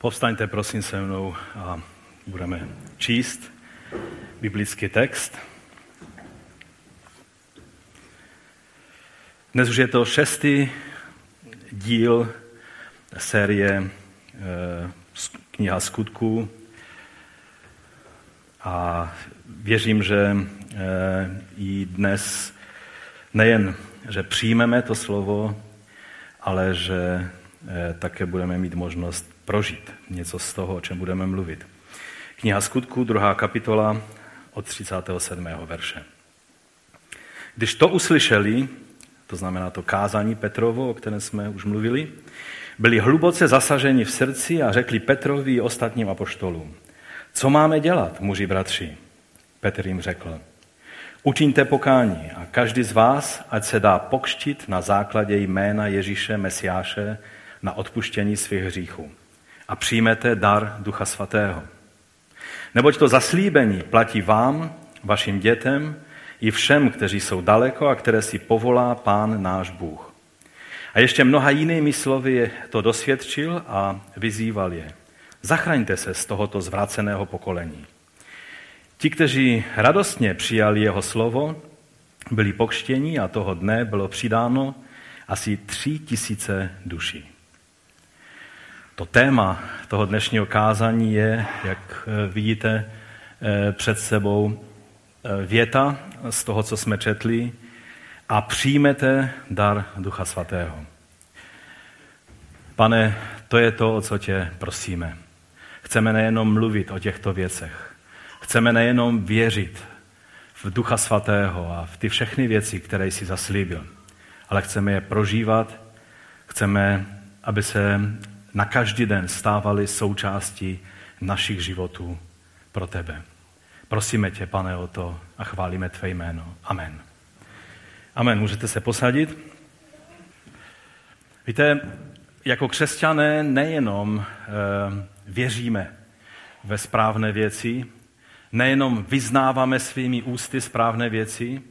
Povstaňte prosím se mnou a budeme číst biblický text. Dnes už je to šestý díl série eh, kniha skutků a věřím, že eh, i dnes nejen, že přijmeme to slovo, ale že eh, také budeme mít možnost prožít něco z toho, o čem budeme mluvit. Kniha skutků, druhá kapitola od 37. verše. Když to uslyšeli, to znamená to kázání Petrovo, o kterém jsme už mluvili, byli hluboce zasaženi v srdci a řekli Petrovi i ostatním apoštolům, co máme dělat, muži bratři? Petr jim řekl, učiňte pokání a každý z vás, ať se dá pokštit na základě jména Ježíše Mesiáše na odpuštění svých hříchů a přijmete dar Ducha Svatého. Neboť to zaslíbení platí vám, vašim dětem i všem, kteří jsou daleko a které si povolá Pán náš Bůh. A ještě mnoha jinými slovy to dosvědčil a vyzýval je. Zachraňte se z tohoto zvráceného pokolení. Ti, kteří radostně přijali jeho slovo, byli pokštěni a toho dne bylo přidáno asi tři tisíce duší. To téma toho dnešního kázání je, jak eh, vidíte eh, před sebou, eh, věta z toho, co jsme četli, a přijmete dar Ducha Svatého. Pane, to je to, o co tě prosíme. Chceme nejenom mluvit o těchto věcech. Chceme nejenom věřit v Ducha Svatého a v ty všechny věci, které jsi zaslíbil, ale chceme je prožívat, chceme, aby se na každý den stávali součástí našich životů pro tebe. Prosíme tě, pane, o to a chválíme tvé jméno. Amen. Amen. Můžete se posadit? Víte, jako křesťané nejenom e, věříme ve správné věci, nejenom vyznáváme svými ústy správné věci,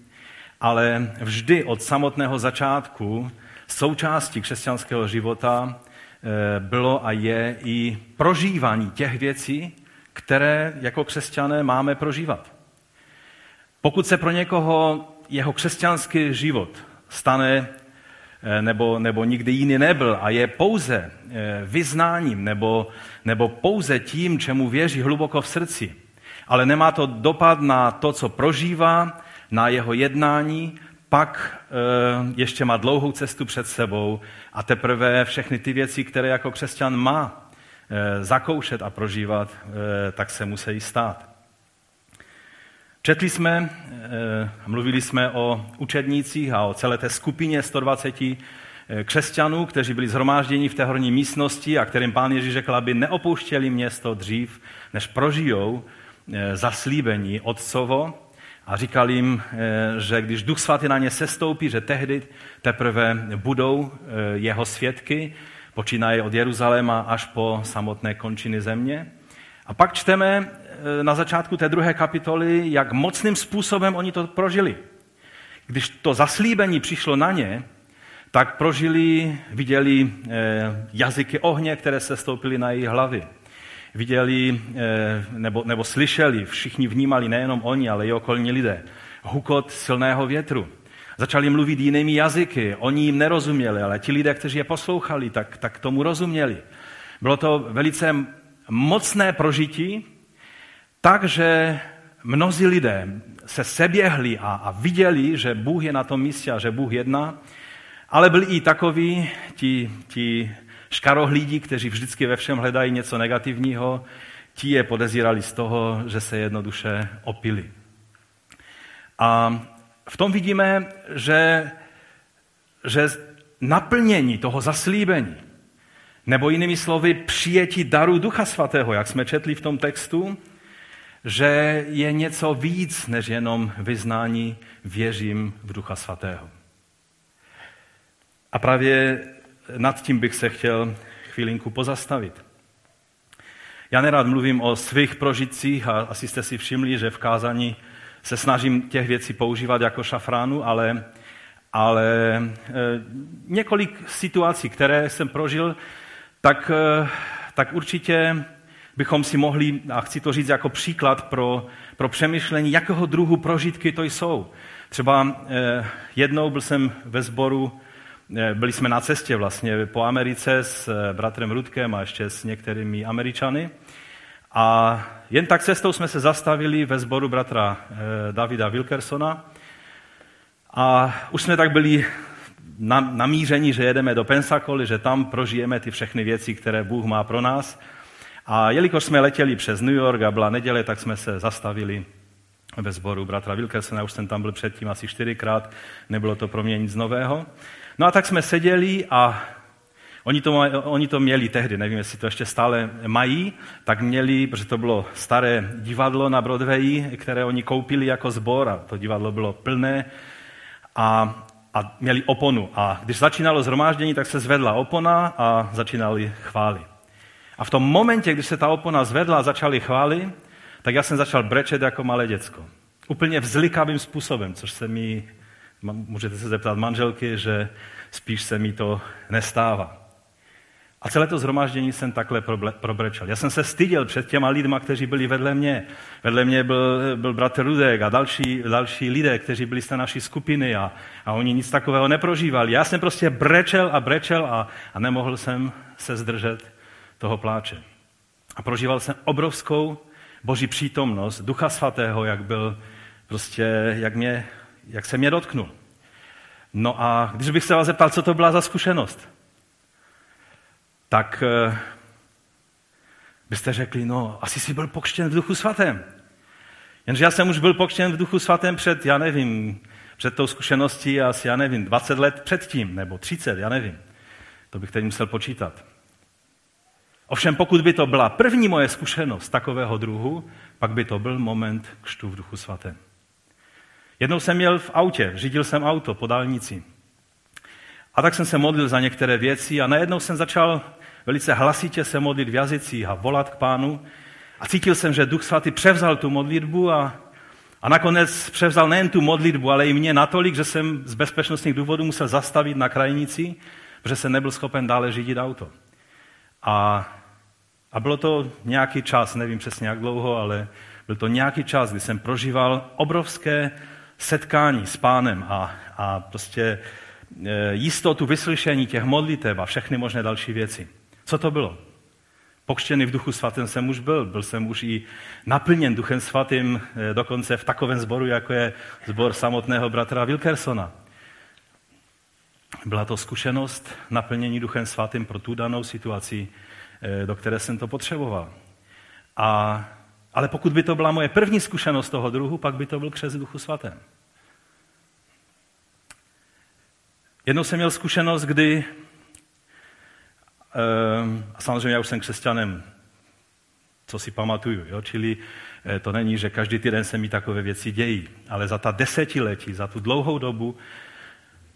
ale vždy od samotného začátku součástí křesťanského života Eh, bylo a je i prožívání těch věcí, které jako křesťané máme prožívat. Pokud se pro někoho jeho křesťanský život stane eh, nebo, nebo nikdy jiný nebyl a je pouze eh, vyznáním nebo, nebo pouze tím, čemu věří hluboko v srdci, ale nemá to dopad na to, co prožívá, na jeho jednání, pak eh, ještě má dlouhou cestu před sebou a teprve všechny ty věci, které jako křesťan má eh, zakoušet a prožívat, eh, tak se musí stát. Četli jsme, mluvili jsme o učednících a o celé té skupině 120 křesťanů, kteří byli zhromážděni v té horní místnosti a kterým pán Ježíš řekl, aby neopouštěli město dřív, než prožijou zaslíbení Otcovo, a říkal jim, eh, že když Duch Svatý na ně sestoupí, že tehdy teprve budou eh, jeho svědky, počínaje od Jeruzaléma až po samotné končiny země. A pak čteme eh, na začátku té druhé kapitoly, jak mocným způsobem oni to prožili. Když to zaslíbení přišlo na ně, tak prožili, viděli jazyky ohně, které se stoupily na jejich hlavy viděli eh, nebo, nebo slyšeli, všichni vnímali, nejenom oni, ale i okolní lidé, hukot silného větru. Začali mluvit jinými jazyky, oni jim nerozuměli, ale ti lidé, kteří je poslouchali, tak, tak tomu rozuměli. Bylo to velice mocné prožití, takže mnozí lidé se seběhli a, a viděli, že Bůh je na tom místě a že Bůh jedná, ale byli i takoví ti, ti škarohlídí, kteří vždycky ve všem hledají něco negativního, ti je podezírali z toho, že se jednoduše opili. A v tom vidíme, že, že naplnění toho zaslíbení, nebo jinými slovy přijetí daru Ducha Svatého, jak jsme četli v tom textu, že je něco víc než jenom vyznání věřím v Ducha Svatého. A právě nad tím bych se chtěl chvilinku pozastavit. Já nerad mluvím o svých prožitcích a asi jste si všimli, že v kázání se snažím těch věcí používat jako šafránu, ale, ale e, několik situací, které jsem prožil, tak, e, tak určitě bychom si mohli, a chci to říct jako příklad pro, pro přemýšlení, jakého druhu prožitky to jsou. Třeba eh, jednou byl jsem ve sboru, byli jsme na cestě vlastně po Americe s eh, bratrem Rudkem a ještě s některými Američany. A jen tak cestou jsme se zastavili ve sboru bratra eh, Davida Wilkersona. A už jsme tak byli namíření, že jedeme do Pensacoly, že tam prožijeme ty všechny věci, které Bůh má pro nás. A jelikož jsme letěli přes New York a byla neděle, tak jsme se zastavili ve sboru bratra Wilkersona, už jsem tam byl předtím asi čtyřikrát, nebylo to pro mě nic nového. No a tak jsme seděli a oni to, oni to měli tehdy, nevím, jestli to ještě stále mají, tak měli, protože to bylo staré divadlo na Broadwayi, které oni koupili jako sbor a to divadlo bylo plné a, a měli oponu. A když začínalo zhromáždění, tak se zvedla opona a začínali chvály. A v tom momentě, když se ta opona zvedla a začali chvály, tak já jsem začal brečet jako malé děcko. Úplně vzlikavým způsobem, což se mi, můžete se zeptat manželky, že spíš se mi to nestává. A celé to zhromáždění jsem takhle probrečel. Já jsem se styděl před těma lidma, kteří byli vedle mě. Vedle mě byl, byl bratr Rudek a další, další lidé, kteří byli z té naší skupiny a, a oni nic takového neprožívali. Já jsem prostě brečel a brečel a, a nemohl jsem se zdržet toho pláče. A prožíval jsem obrovskou boží přítomnost, ducha svatého, jak byl prostě, jak, mě, jak se mě dotknul. No a když bych se vás zeptal, co to byla za zkušenost, tak eh, byste řekli, no, asi jsi byl pokřtěn v duchu svatém. Jenže já jsem už byl pokřtěn v duchu svatém před, já nevím, před tou zkušeností asi, já nevím, 20 let předtím, nebo 30, já nevím. To bych teď musel počítat. Ovšem pokud by to byla první moje zkušenost takového druhu, pak by to byl moment křtu v duchu svatém. Jednou jsem měl v autě, řídil jsem auto po dálnici. A tak jsem se modlil za některé věci a najednou jsem začal velice hlasitě se modlit v jazycích a volat k pánu. A cítil jsem, že Duch Svatý převzal tu modlitbu a, a nakonec převzal nejen tu modlitbu, ale i mě natolik, že jsem z bezpečnostních důvodů musel zastavit na krajnici, protože jsem nebyl schopen dále řídit auto. A a bylo to nějaký čas, nevím přesně jak dlouho, ale byl to nějaký čas, kdy jsem prožíval obrovské setkání s pánem a, a prostě e, jistotu vyslyšení těch modlitev a všechny možné další věci. Co to bylo? Pokštěný v duchu svatém jsem už byl. Byl jsem už i naplněn duchem svatým, e, dokonce v takovém sboru, jako je sbor samotného bratra Wilkersona. Byla to zkušenost naplnění duchem svatým pro tu danou situaci, Eh, do které jsem to potřeboval. A, ale pokud by to byla moje první zkušenost toho druhu, pak by to byl křes duchu svatém. Jednou jsem měl zkušenost, kdy, eh, a samozřejmě já už jsem křesťanem, co si pamatuju, jo? čili eh, to není, že každý týden se mi takové věci dějí, ale za ta desetiletí, za tu dlouhou dobu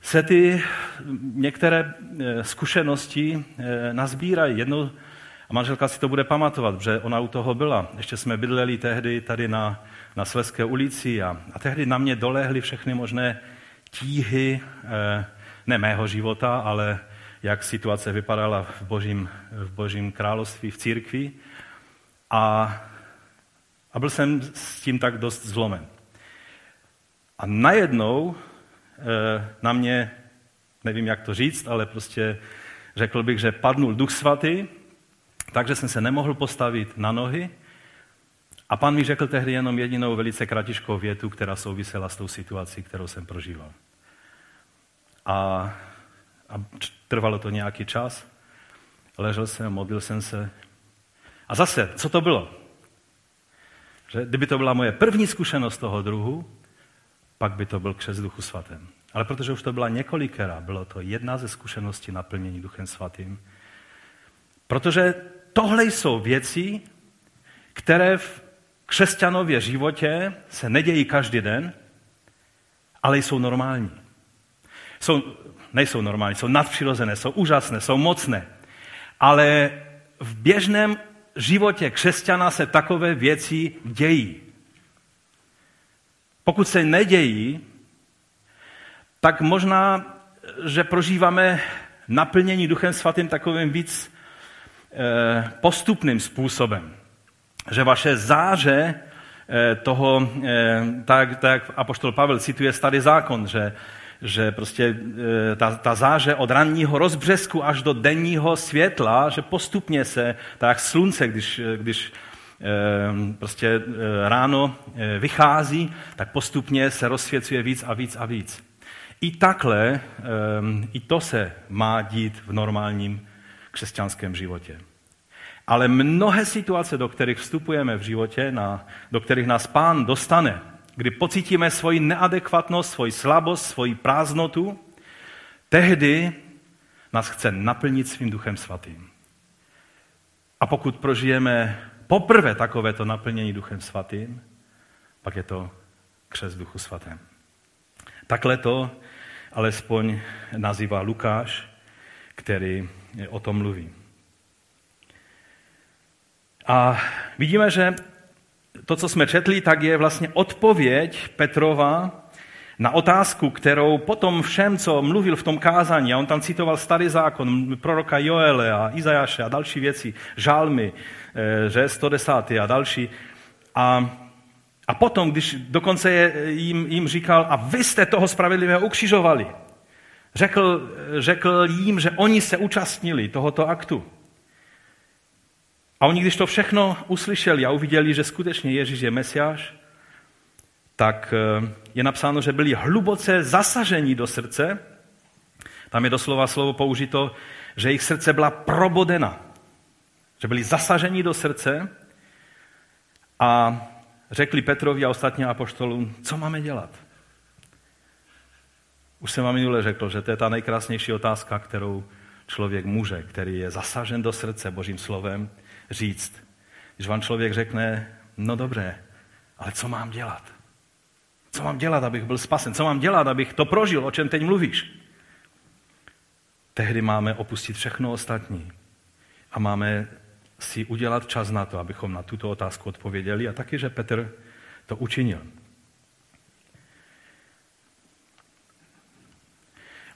se ty některé zkušenosti nazbírají. Jednou manželka si to bude pamatovat, protože ona u toho byla. Ještě jsme bydleli tehdy tady na, na Sleské ulici a, a tehdy na mě dolehly všechny možné tíhy, eh, ne mého života, ale jak situace vypadala v božím, v božím království, v církvi. A, a byl jsem s tím tak dost zlomen. A najednou eh, na mě, nevím jak to říct, ale prostě řekl bych, že padnul duch svatý takže jsem se nemohl postavit na nohy a pan mi řekl tehdy jenom jedinou velice kratičkou větu, která souvisela s tou situací, kterou jsem prožíval. A, a trvalo to nějaký čas. Ležel jsem, modlil jsem se. A zase, co to bylo? Že kdyby to byla moje první zkušenost toho druhu, pak by to byl křes duchu svatém. Ale protože už to byla několikera, bylo to jedna ze zkušeností naplnění duchem svatým. Protože tohle jsou věci, které v křesťanově životě se nedějí každý den, ale jsou normální. Jsou, nejsou normální, jsou nadpřirozené, jsou úžasné, jsou mocné. Ale v běžném životě křesťana se takové věci dějí. Pokud se nedějí, tak možná, že prožíváme naplnění Duchem Svatým takovým víc postupným způsobem. Že vaše záře toho, tak, tak apoštol Pavel cituje starý zákon, že že prostě ta, ta záře od ranního rozbřesku až do denního světla, že postupně se, tak jak slunce, když, když prostě ráno vychází, tak postupně se rozsvěcuje víc a víc a víc. I takhle, i to se má dít v normálním křesťanském životě. Ale mnohé situace, do kterých vstupujeme v životě, na, do kterých nás pán dostane, kdy pocítíme svoji neadekvatnost, svoji slabost, svoji prázdnotu, tehdy nás chce naplnit svým duchem svatým. A pokud prožijeme poprvé takovéto naplnění duchem svatým, pak je to křes duchu svatém. Takhle to alespoň nazývá Lukáš, který o tom mluví. A vidíme, že to, co jsme četli, tak je vlastně odpověď Petrova na otázku, kterou potom všem, co mluvil v tom kázání, a on tam citoval starý zákon, proroka Joele a Izajaše a další věci, žálmy, eh, že 110. a další. A, a potom, když dokonce jim, jim říkal, a vy jste toho spravedlivého ukřižovali, řekl, řekl jim, že oni se účastnili tohoto aktu. A oni, když to všechno uslyšeli a uviděli, že skutečně Ježíš je Mesiáš, tak eh, je napsáno, že byli hluboce zasaženi do srdce. Tam je doslova slovo použito, že jejich srdce byla probodena. Že byli zasaženi do srdce a řekli Petrovi a ostatním apoštolům, co máme dělat. Už jsem vám minule řekl, že to je ta nejkrásnější otázka, kterou člověk může, který je zasažen do srdce Božím slovem, říct. Když vám člověk řekne, no dobře, ale co mám dělat? Co mám dělat, abych byl spasen? Co mám dělat, abych to prožil, o čem teď mluvíš? Tehdy máme opustit všechno ostatní a máme si udělat čas na to, abychom na tuto otázku odpověděli a taky, že Petr to učinil.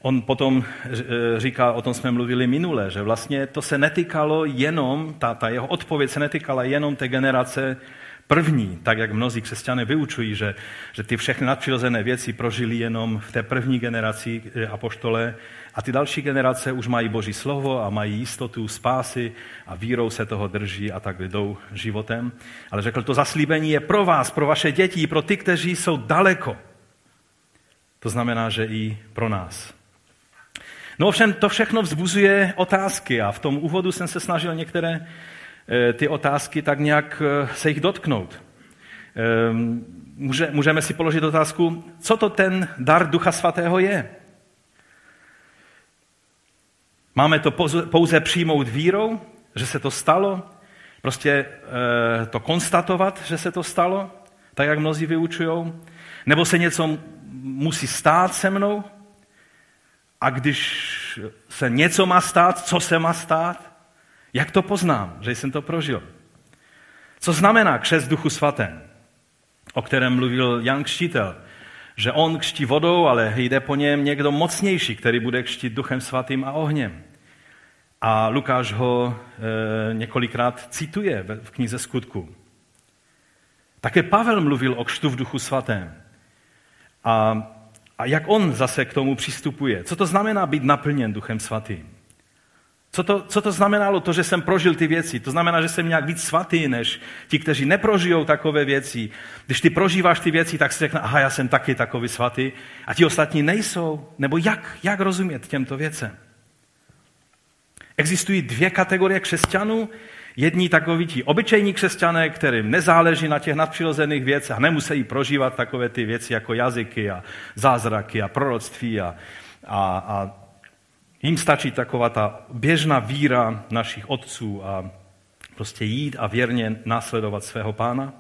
On potom e, říká, o tom jsme mluvili minule, že vlastně to se netýkalo jenom, ta, ta jeho odpověď se netýkala jenom té generace první, tak jak mnozí křesťané vyučují, že, že ty všechny nadpřirozené věci prožili jenom v té první generaci e, apoštole a ty další generace už mají Boží slovo a mají jistotu spásy a vírou se toho drží a tak jdou životem. Ale řekl, to zaslíbení je pro vás, pro vaše děti, pro ty, kteří jsou daleko. To znamená, že i pro nás. No ovšem to všechno vzbuzuje otázky a v tom úvodu jsem se snažil některé eh, ty otázky tak nějak eh, se jich dotknout. Ehm, může, můžeme si položit otázku, co to ten dar Ducha Svatého je? Máme to pouze přijmout vírou, že se to stalo? Prostě e, to konstatovat, že se to stalo, tak jak mnozí vyučují? Nebo se něco musí stát se mnou? A když se něco má stát, co se má stát, jak to poznám, že jsem to prožil? Co znamená křest duchu svatém, o kterém mluvil Jan Kštítel? Že on kští vodou, ale jde po něm někdo mocnější, který bude kštit duchem svatým a ohněm. A Lukáš ho e, několikrát cituje v knize skutku. Také Pavel mluvil o kštu v duchu svatém. A a jak on zase k tomu přistupuje? Co to znamená být naplněn Duchem Svatým? Co to, co to znamenalo to, že jsem prožil ty věci? To znamená, že jsem nějak víc svatý než ti, kteří neprožijou takové věci. Když ty prožíváš ty věci, tak si řekne, aha, já jsem taky takový svatý. A ti ostatní nejsou. Nebo jak, jak rozumět těmto věcem? Existují dvě kategorie křesťanů. Jedni takoví ti obyčejní křesťané, kterým nezáleží na těch nadpřirozených věcech a nemusí prožívat takové ty věci jako jazyky a zázraky a proroctví a, a, a jim stačí taková ta běžná víra našich otců a prostě jít a věrně následovat svého pána.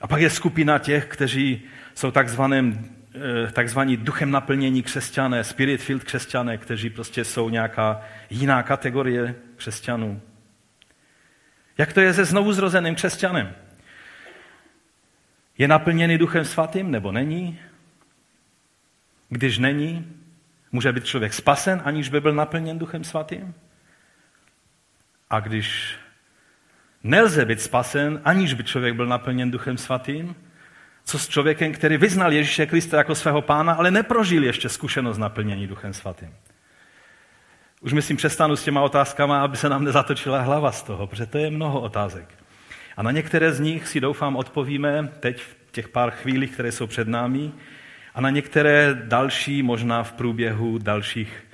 A pak je skupina těch, kteří jsou takzvaným, eh, takzvaní duchem naplnění křesťané, spirit-filled křesťané, kteří prostě jsou nějaká jiná kategorie křesťanů. Jak to je se znovuzrozeným křesťanem? Je naplněný duchem svatým nebo není? Když není, může být člověk spasen, aniž by byl naplněn duchem svatým? A když nelze být spasen, aniž by člověk byl naplněn Duchem Svatým, co s člověkem, který vyznal Ježíše Krista jako svého pána, ale neprožil ještě zkušenost naplnění Duchem Svatým. Už myslím přestanu s těma otázkama, aby se nám nezatočila hlava z toho, protože to je mnoho otázek. A na některé z nich si doufám odpovíme teď v těch pár chvílích, které jsou před námi, a na některé další možná v průběhu dalších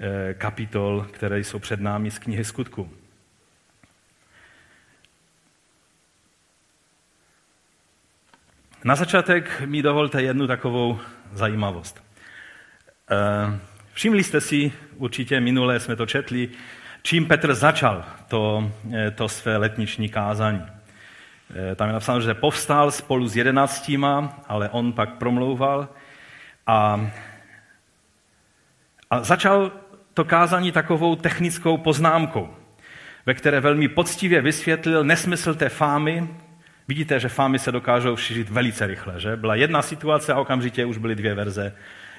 eh, kapitol, které jsou před námi z knihy skutku. Na začátek mi dovolte jednu takovou zajímavost. Eh, všimli jste si, určitě minule jsme to četli, čím Petr začal to, eh, to své letniční kázání. Eh, tam je napsáno, že povstal spolu s jedenáctíma, ale on pak promlouval a, a začal to kázání takovou technickou poznámkou, ve které velmi poctivě vysvětlil nesmysl té fámy, Vidíte, že fámy se dokážou šířit velice rychle. Že? Byla jedna situace a okamžitě už byly dvě verze,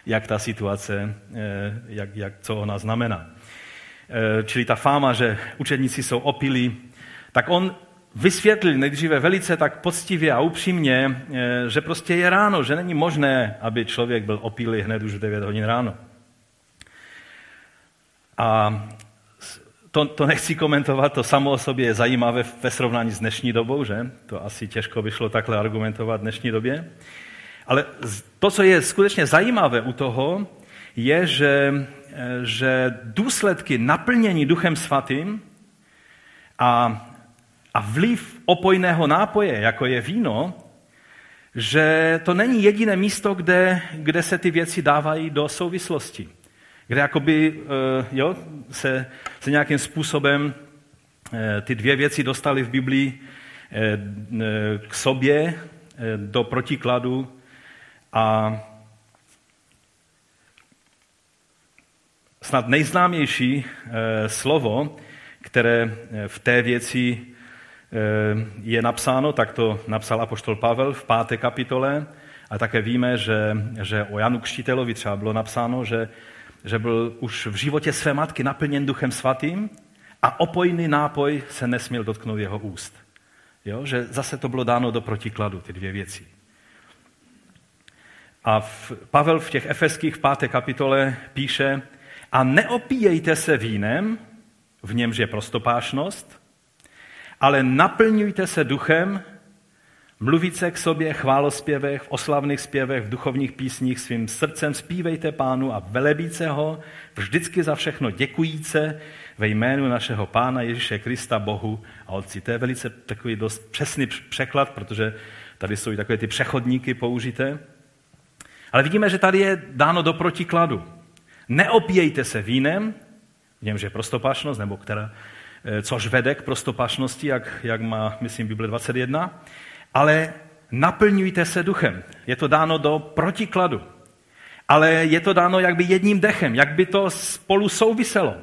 jak ta situace, eh, jak, jak, co ona znamená. Eh, čili ta fáma, že učedníci jsou opilí, tak on vysvětlil nejdříve velice tak poctivě a upřímně, eh, že prostě je ráno, že není možné, aby člověk byl opilý hned už v 9 hodin ráno. A to, to nechci komentovat, to samo o sobě je zajímavé ve srovnání s dnešní dobou, že? To asi těžko by šlo takhle argumentovat v dnešní době. Ale to, co je skutečně zajímavé u toho, je, že, že důsledky naplnění Duchem Svatým a, a vliv opojného nápoje, jako je víno, že to není jediné místo, kde, kde se ty věci dávají do souvislosti. Kde jakoby, eh, jo, se, se nějakým způsobem eh, ty dvě věci dostaly v Biblii eh, k sobě, do protikladu a snad nejznámější slovo, které v té věci je napsáno, tak to napsal apoštol Pavel v páté kapitole, a také víme, že, že o Janu Křtitelovi třeba bylo napsáno, že že byl už v životě své matky naplněn Duchem Svatým a opojný nápoj se nesměl dotknout jeho úst. Jo? Že zase to bylo dáno do protikladu, ty dvě věci. A v, Pavel v těch efeských v páté kapitole píše, a neopíjejte se vínem, v němž je prostopášnost, ale naplňujte se duchem, Mluvíte k sobě chválospěvech, v oslavných zpěvech, v duchovních písních svým srdcem zpívejte pánu a velebíce ho, vždycky za všechno děkujíce ve jménu našeho pána Ježíše Krista Bohu a Otci. To je velice takový dost přesný překlad, protože tady jsou i takové ty přechodníky použité. Ale vidíme, že tady je dáno do protikladu. Neopíjejte se vínem, v němž je prostopášnost, nebo která, eh, což vede k prostopášnosti, jak, jak má, myslím, Bible 21, ale naplňujte se duchem. Je to dáno do protikladu. Ale je to dáno jakby jedním dechem, jak by to spolu souviselo.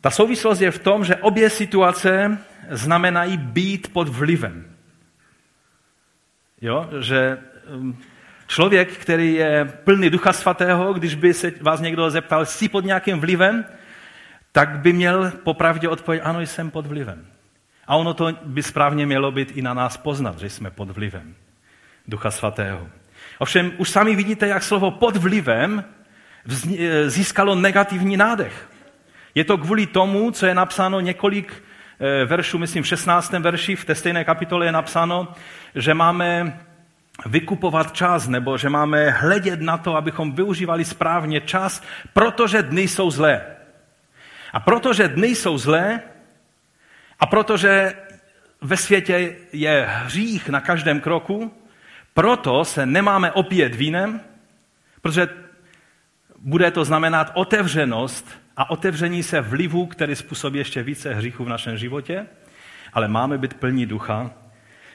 Ta souvislost je v tom, že obě situace znamenají být pod vlivem. Jo? Že um, člověk, který je plný ducha svatého, když by se vás někdo zeptal, jsi pod nějakým vlivem, tak by měl popravdě odpovědět, ano, jsem pod vlivem. A ono to by správně mělo být i na nás poznat, že jsme pod vlivem Ducha Svatého. Ovšem, už sami vidíte, jak slovo pod vlivem eh, získalo negativní nádech. Je to kvůli tomu, co je napsáno několik eh, veršů, myslím v 16. verši, v té stejné kapitole je napsáno, že máme vykupovat čas, nebo že máme hledět na to, abychom využívali správně čas, protože dny jsou zlé. A protože dny jsou zlé, a protože ve světě je hřích na každém kroku, proto se nemáme opíjet vínem, protože bude to znamenat otevřenost a otevření se vlivu, který způsobí ještě více hříchů v našem životě, ale máme být plní ducha,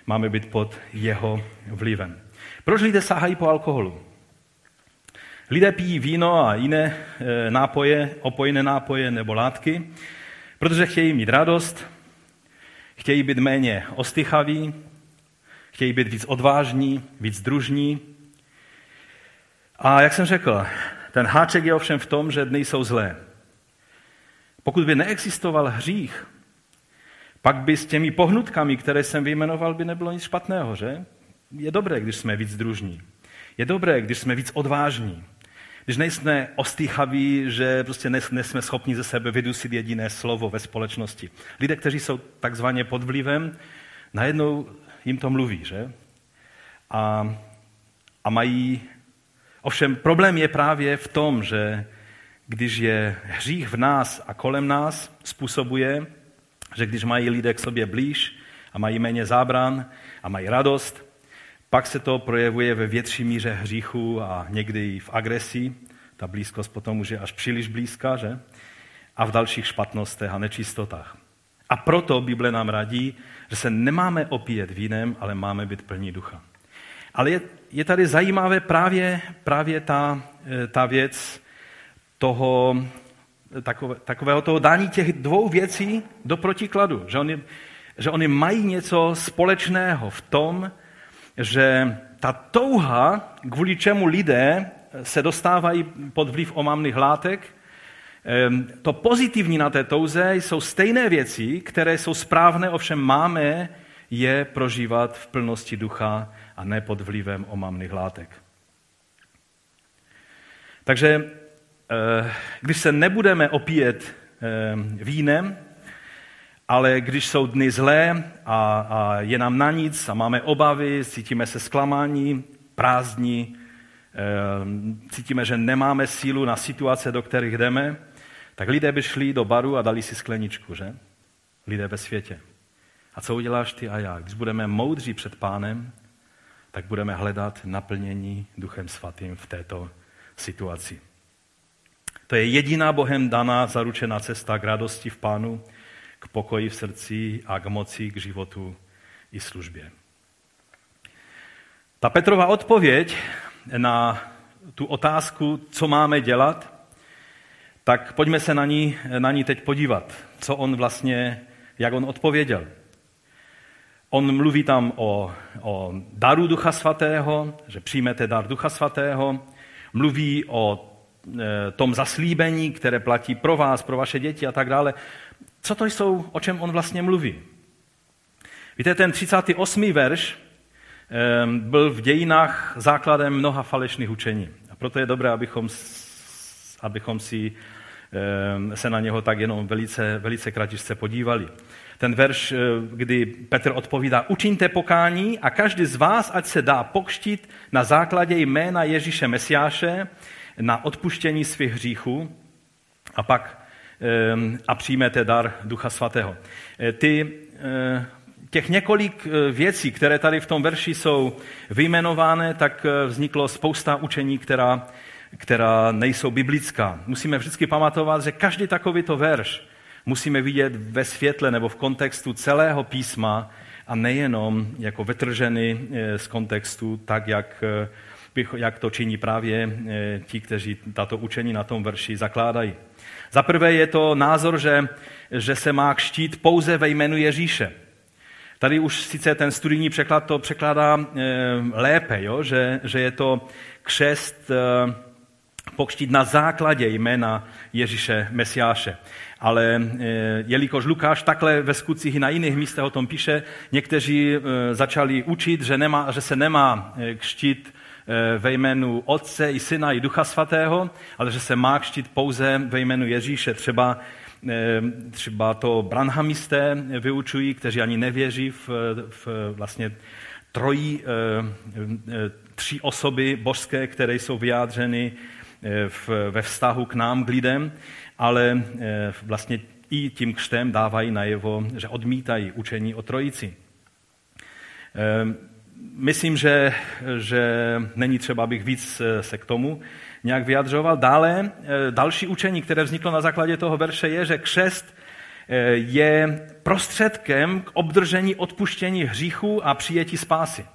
máme být pod jeho vlivem. Proč lidé sahají po alkoholu? Lidé pijí víno a jiné e, nápoje, opojné nápoje nebo látky, protože chtějí mít radost, Chtějí být méně ostychaví, chtějí být víc odvážní, víc družní. A jak jsem řekl, ten háček je ovšem v tom, že dny jsou zlé. Pokud by neexistoval hřích, pak by s těmi pohnutkami, které jsem vyjmenoval, by nebylo nic špatného, že? Je dobré, když jsme víc družní. Je dobré, když jsme víc odvážní. Když nejsme ostýchaví, že prostě nejsme schopni ze sebe vydusit jediné slovo ve společnosti. Lidé, kteří jsou takzvaně pod vlivem, najednou jim to mluví, že? A, a mají... Ovšem problém je právě v tom, že když je hřích v nás a kolem nás, způsobuje, že když mají lidé k sobě blíž a mají méně zábran a mají radost, pak se to projevuje ve větší míře hříchu a někdy i v agresi. Ta blízkost potom už je až příliš blízká, že? A v dalších špatnostech a nečistotách. A proto Bible nám radí, že se nemáme opíjet vínem, ale máme být plní ducha. Ale je, je tady zajímavé právě, právě ta, eh, ta věc toho, takové, takového toho dání těch dvou věcí do protikladu. Že oni, že oni mají něco společného v tom, že ta touha, kvůli čemu lidé se dostávají pod vliv omamných látek, to pozitivní na té touze jsou stejné věci, které jsou správné, ovšem máme je prožívat v plnosti ducha a ne pod vlivem omamných látek. Takže když se nebudeme opíjet vínem, ale když jsou dny zlé a, a je nám na nic a máme obavy, cítíme se zklamání, prázdní, cítíme, že nemáme sílu na situace, do kterých jdeme, tak lidé by šli do baru a dali si skleničku, že? Lidé ve světě. A co uděláš ty a já? Když budeme moudří před pánem, tak budeme hledat naplnění Duchem Svatým v této situaci. To je jediná Bohem daná zaručená cesta k radosti v pánu, k pokoji v srdci a k moci, k životu i službě. Ta Petrova odpověď na tu otázku, co máme dělat, tak pojďme se na ní, na ní teď podívat, co on vlastně, jak on odpověděl. On mluví tam o, o daru Ducha Svatého, že přijmete dar Ducha Svatého, mluví o tom zaslíbení, které platí pro vás, pro vaše děti a tak dále. Co to jsou, o čem on vlastně mluví? Víte, ten 38. verš e, byl v dějinách základem mnoha falešných učení. A proto je dobré, abychom, abychom si e, se na něho tak jenom velice, velice kratičce podívali ten verš, eh, kdy Petr odpovídá, učiňte pokání a každý z vás, ať se dá pokštit na základě jména Ježíše Mesiáše na odpuštění svých hříchů a pak a přijmete dar Ducha Svatého. Eh, ty, těch několik věcí, které tady v tom verši jsou vyjmenované, tak vzniklo spousta učení, která, která nejsou biblická. Musíme vždycky pamatovat, že každý takovýto verš musíme vidět ve světle nebo v kontextu celého písma a nejenom jako vytrženy eh, z kontextu, tak jak, jak to činí právě eh, ti, kteří tato učení na tom verši zakládají. Za prvé je to názor, že, že se má kštít pouze ve jménu Ježíše. Tady už sice ten studijní překlad to překládá lépe, jo? Že, že je to křest pokštít na základě jména Ježíše Mesiáše ale eh, jelikož Lukáš takhle ve skutcích i na jiných místech o tom píše, někteří eh, začali učit, že, nemá, že se nemá eh, kštit ve jménu Otce i Syna i Ducha Svatého, ale že se má kštit pouze ve jménu Ježíše. Třeba, třeba to branhamisté vyučují, kteří ani nevěří v, v vlastně trojí, tři osoby božské, které jsou vyjádřeny v, ve vztahu k nám, k lidem ale eh, vlastně i tím křtem dávají najevo, že odmítají učení o trojici. Myslím, že, že není třeba, abych víc eh, se k tomu nějak vyjadřoval. Dále, eh, další učení, které vzniklo na základě toho verše, je, že křest je prostředkem k obdržení odpuštění hříchů a přijetí spásy.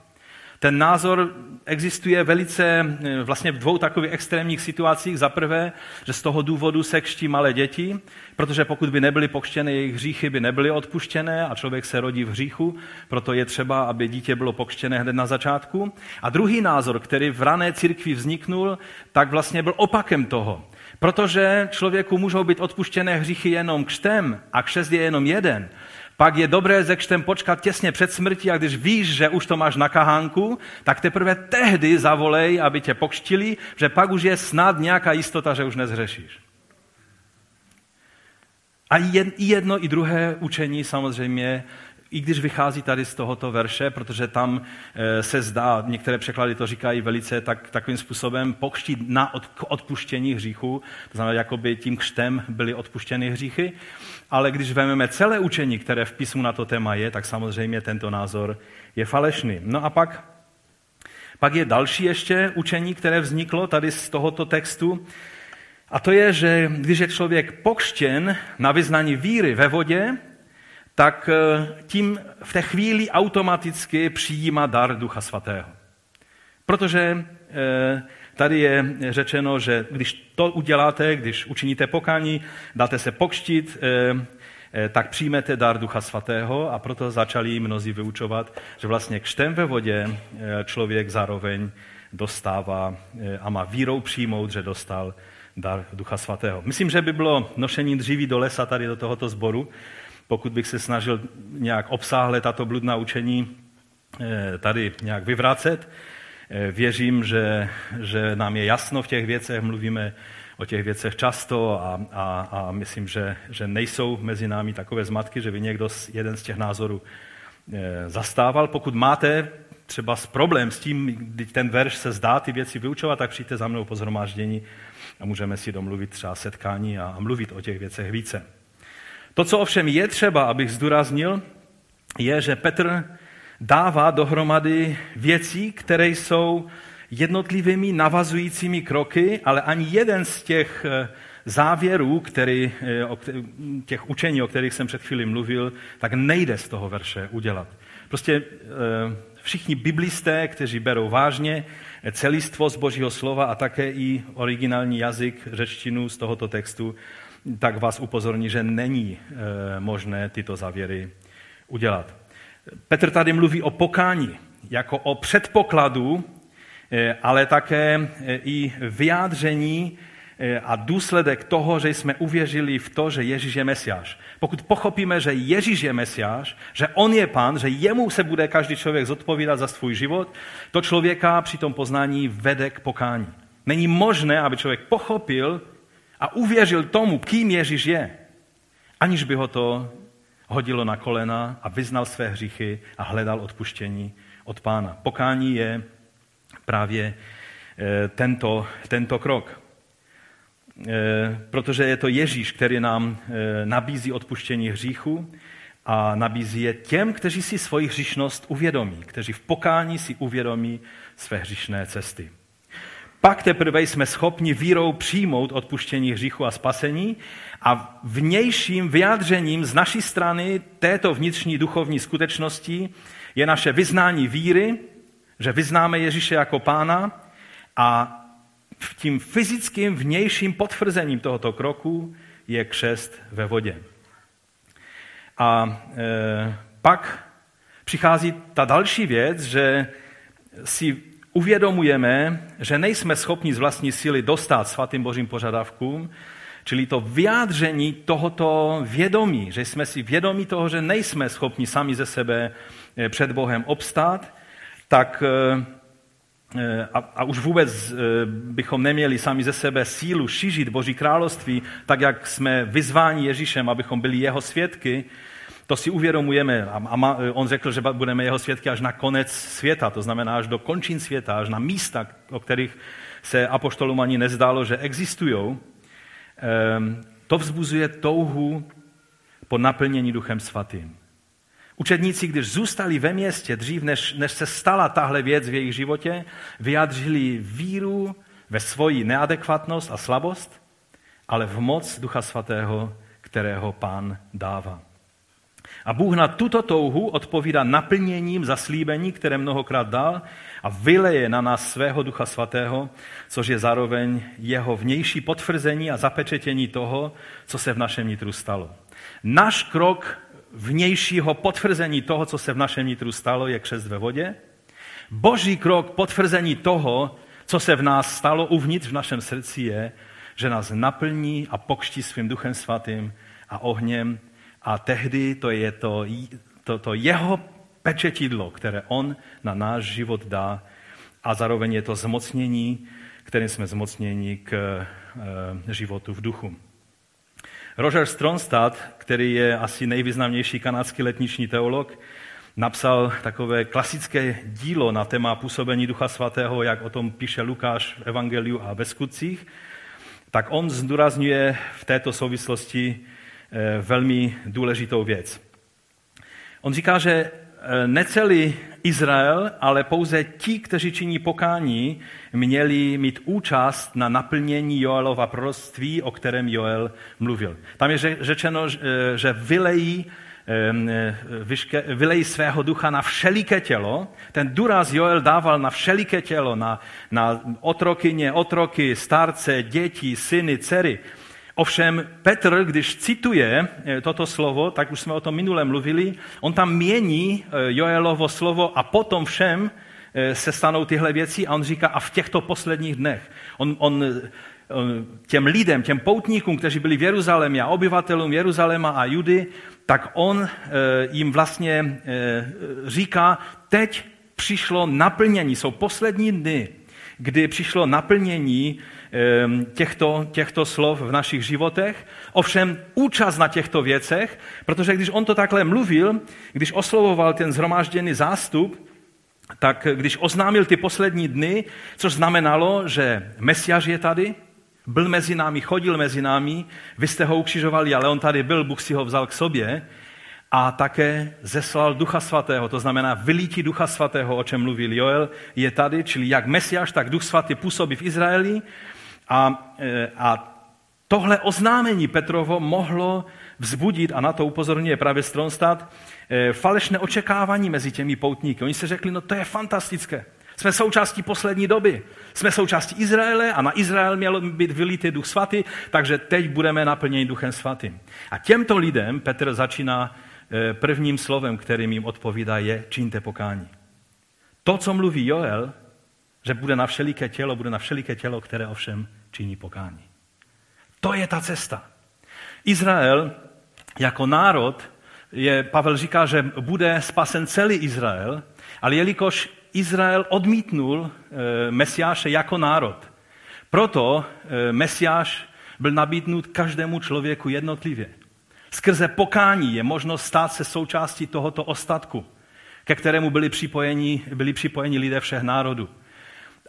Ten názor existuje velice eh, vlastně v dvou takových extrémních situacích. Za prvé, že z toho důvodu se kští malé děti, protože pokud by nebyly pokštěné, jejich hříchy by nebyly odpuštěné a člověk se rodí v hříchu, proto je třeba, aby dítě bylo pokštěné hned na začátku. A druhý názor, který v rané církvi vzniknul, tak vlastně byl opakem toho. Protože člověku můžou být odpuštěné hříchy jenom křtem a křest je jenom jeden, pak je dobré ze křtem počkat těsně před smrtí a když víš, že už to máš na kahánku, tak teprve tehdy zavolej, aby tě pokštili, že pak už je snad nějaká jistota, že už nezhřešíš. A jedno, i druhé učení samozřejmě i když vychází tady z tohoto verše, protože tam eh, se zdá, některé překlady to říkají velice tak, takovým způsobem, pokštít na od, odpuštění hříchu, to znamená, jako by tím křtem byly odpuštěny hříchy, ale když vezmeme celé učení, které v písmu na to téma je, tak samozřejmě tento názor je falešný. No a pak, pak je další ještě učení, které vzniklo tady z tohoto textu, a to je, že když je člověk pokštěn na vyznání víry ve vodě, tak eh, tím v té chvíli automaticky přijímá dar Ducha Svatého. Protože eh, tady je řečeno, že když to uděláte, když učiníte pokání, dáte se pokštit, eh, tak přijmete dar Ducha Svatého a proto začali mnozí vyučovat, že vlastně křtem ve vodě člověk zároveň dostává a má vírou přijmout, že dostal dar Ducha Svatého. Myslím, že by bylo nošení dříví do lesa tady do tohoto sboru, pokud bych se snažil nějak obsáhle tato bludná učení eh, tady nějak vyvracet. Eh, věřím, že, že nám je jasno v těch věcech, mluvíme o těch věcech často a, a, a myslím, že, že nejsou mezi námi takové zmatky, že by někdo jeden z těch názorů eh, zastával. Pokud máte třeba s problém s tím, kdy ten verš se zdá ty věci vyučovat, tak přijďte za mnou po zhromáždění a můžeme si domluvit třeba setkání a, a mluvit o těch věcech více. To, co ovšem je třeba, abych zdůraznil, je, že Petr dává dohromady věcí, které jsou jednotlivými navazujícími kroky, ale ani jeden z těch eh, závěrů, který, eh, těch učení, o kterých jsem před chvíli mluvil, tak nejde z toho verše udělat. Prostě eh, všichni biblisté, kteří berou vážně celistvost Božího slova a také i originální jazyk, řečtinu z tohoto textu, tak vás upozorní, že není eh, možné tyto závěry udělat. Petr tady mluví o pokání jako o předpokladu, eh, ale také eh, i vyjádření a důsledek toho, že jsme uvěřili v to, že Ježíš je Mesiáš. Pokud pochopíme, že Ježíš je Mesiáš, že On je Pán, že jemu se bude každý člověk zodpovídat za svůj život, to člověka při tom poznání vede k pokání. Není možné, aby člověk pochopil, a uvěřil tomu, kým Ježíš je, aniž by ho to hodilo na kolena a vyznal své hříchy a hledal odpuštění od pána. Pokání je právě eh, tento, tento krok. Eh, protože je to Ježíš, který nám eh, nabízí odpuštění hříchu a nabízí je těm, kteří si svoji hříšnost uvědomí, kteří v pokání si uvědomí své hříšné cesty. Pak teprve jsme schopni vírou přijmout odpuštění hříchu a spasení a vnějším vyjádřením z naší strany této vnitřní duchovní skutečnosti je naše vyznání víry, že vyznáme Ježíše jako pána a tím fyzickým vnějším potvrzením tohoto kroku je křest ve vodě. A e, pak přichází ta další věc, že si uvědomujeme, že nejsme schopni z vlastní síly dostat svatým božím požadavkům, čili to vyjádření tohoto vědomí, že jsme si vědomí toho, že nejsme schopni sami ze sebe eh, před Bohem obstát, tak eh, eh, a, a už vůbec bychom neměli sami ze sebe sílu šířit Boží království, tak jak jsme vyzváni Ježíšem, abychom byli jeho svědky, to si uvědomujeme. A on řekl, že budeme jeho svědky až na konec světa, to znamená až do končin světa, až na místa, o kterých se apoštolům ani nezdálo, že existují. Ehm, to vzbuzuje touhu po naplnění Duchem Svatým. Učedníci, když zůstali ve městě dřív, než, než se stala tahle věc v jejich životě, vyjádřili víru ve svoji neadekvatnost a slabost, ale v moc Ducha Svatého, kterého pán dává. A Bůh na tuto touhu odpovídá naplněním zaslíbení, které mnohokrát dal a vyleje na nás svého Ducha Svatého, což je zároveň jeho vnější potvrzení a zapečetění toho, co se v našem nitru stalo. Náš krok vnějšího potvrzení toho, co se v našem nitru stalo, je křest ve vodě. Boží krok potvrzení toho, co se v nás stalo uvnitř v našem srdci, je, že nás naplní a pokští svým duchem svatým a ohněm a tehdy to je to, to, to jeho pečetidlo, které on na náš život dá a zároveň je to zmocnění, kterým jsme zmocněni k e, životu v duchu. Roger Stronstad, který je asi nejvýznamnější kanadský letniční teolog, napsal takové klasické dílo na téma působení Ducha Svatého, jak o tom píše Lukáš v Evangeliu a ve skutcích, tak on zdůrazňuje v této souvislosti eh, velmi důležitou věc. On říká, že eh, necelý Izrael, ale pouze ti, kteří činí pokání, měli mít účast na naplnění Joelova proroctví, o kterém Joel mluvil. Tam je řečeno, že vylejí vylejí svého ducha na všeliké tělo. Ten důraz Joel dával na všeliké tělo, na, na otrokyně, otroky, starce, děti, syny, dcery. Ovšem Petr, když cituje eh, toto slovo, tak už jsme o tom minule mluvili, on tam mění eh, Joelovo slovo a potom všem eh, se stanou tyhle věci a on říká a v těchto posledních dnech. On, on těm lidem, těm poutníkům, kteří byli v Jeruzalémě a obyvatelům Jeruzaléma a Judy, tak on jim vlastně říká, teď přišlo naplnění, jsou poslední dny, kdy přišlo naplnění těchto, těchto slov v našich životech. Ovšem účast na těchto věcech, protože když on to takhle mluvil, když oslovoval ten zhromážděný zástup, tak když oznámil ty poslední dny, což znamenalo, že Mesiáš je tady, byl mezi námi, chodil mezi námi, vy jste ho ukřižovali, ale on tady byl, Bůh si ho vzal k sobě a také zeslal Ducha Svatého, to znamená vylítí Ducha Svatého, o čem mluvil Joel, je tady, čili jak Mesiáš, tak Duch Svatý působí v Izraeli a, e, a tohle oznámení Petrovo mohlo vzbudit, a na to upozorňuje právě Stronstad, e, falešné očekávání mezi těmi poutníky. Oni se řekli, no to je fantastické. Jsme součástí poslední doby. Jsme součástí Izraele a na Izrael měl být vylítý duch svatý, takže teď budeme naplněni duchem svatým. A těmto lidem Petr začíná e, prvním slovem, kterým jim odpovídá, je čiňte pokání. To, co mluví Joel, že bude na všeliké tělo, bude na všeliké tělo, které ovšem činí pokání. To je ta cesta. Izrael jako národ, je, Pavel říká, že bude spasen celý Izrael, ale jelikož Izrael odmítnul e, Mesiáše jako národ, proto e, Mesiáš byl nabídnut každému člověku jednotlivě. Skrze pokání je možnost stát se součástí tohoto ostatku, ke kterému byli připojeni, byli připojeni lidé všech národů.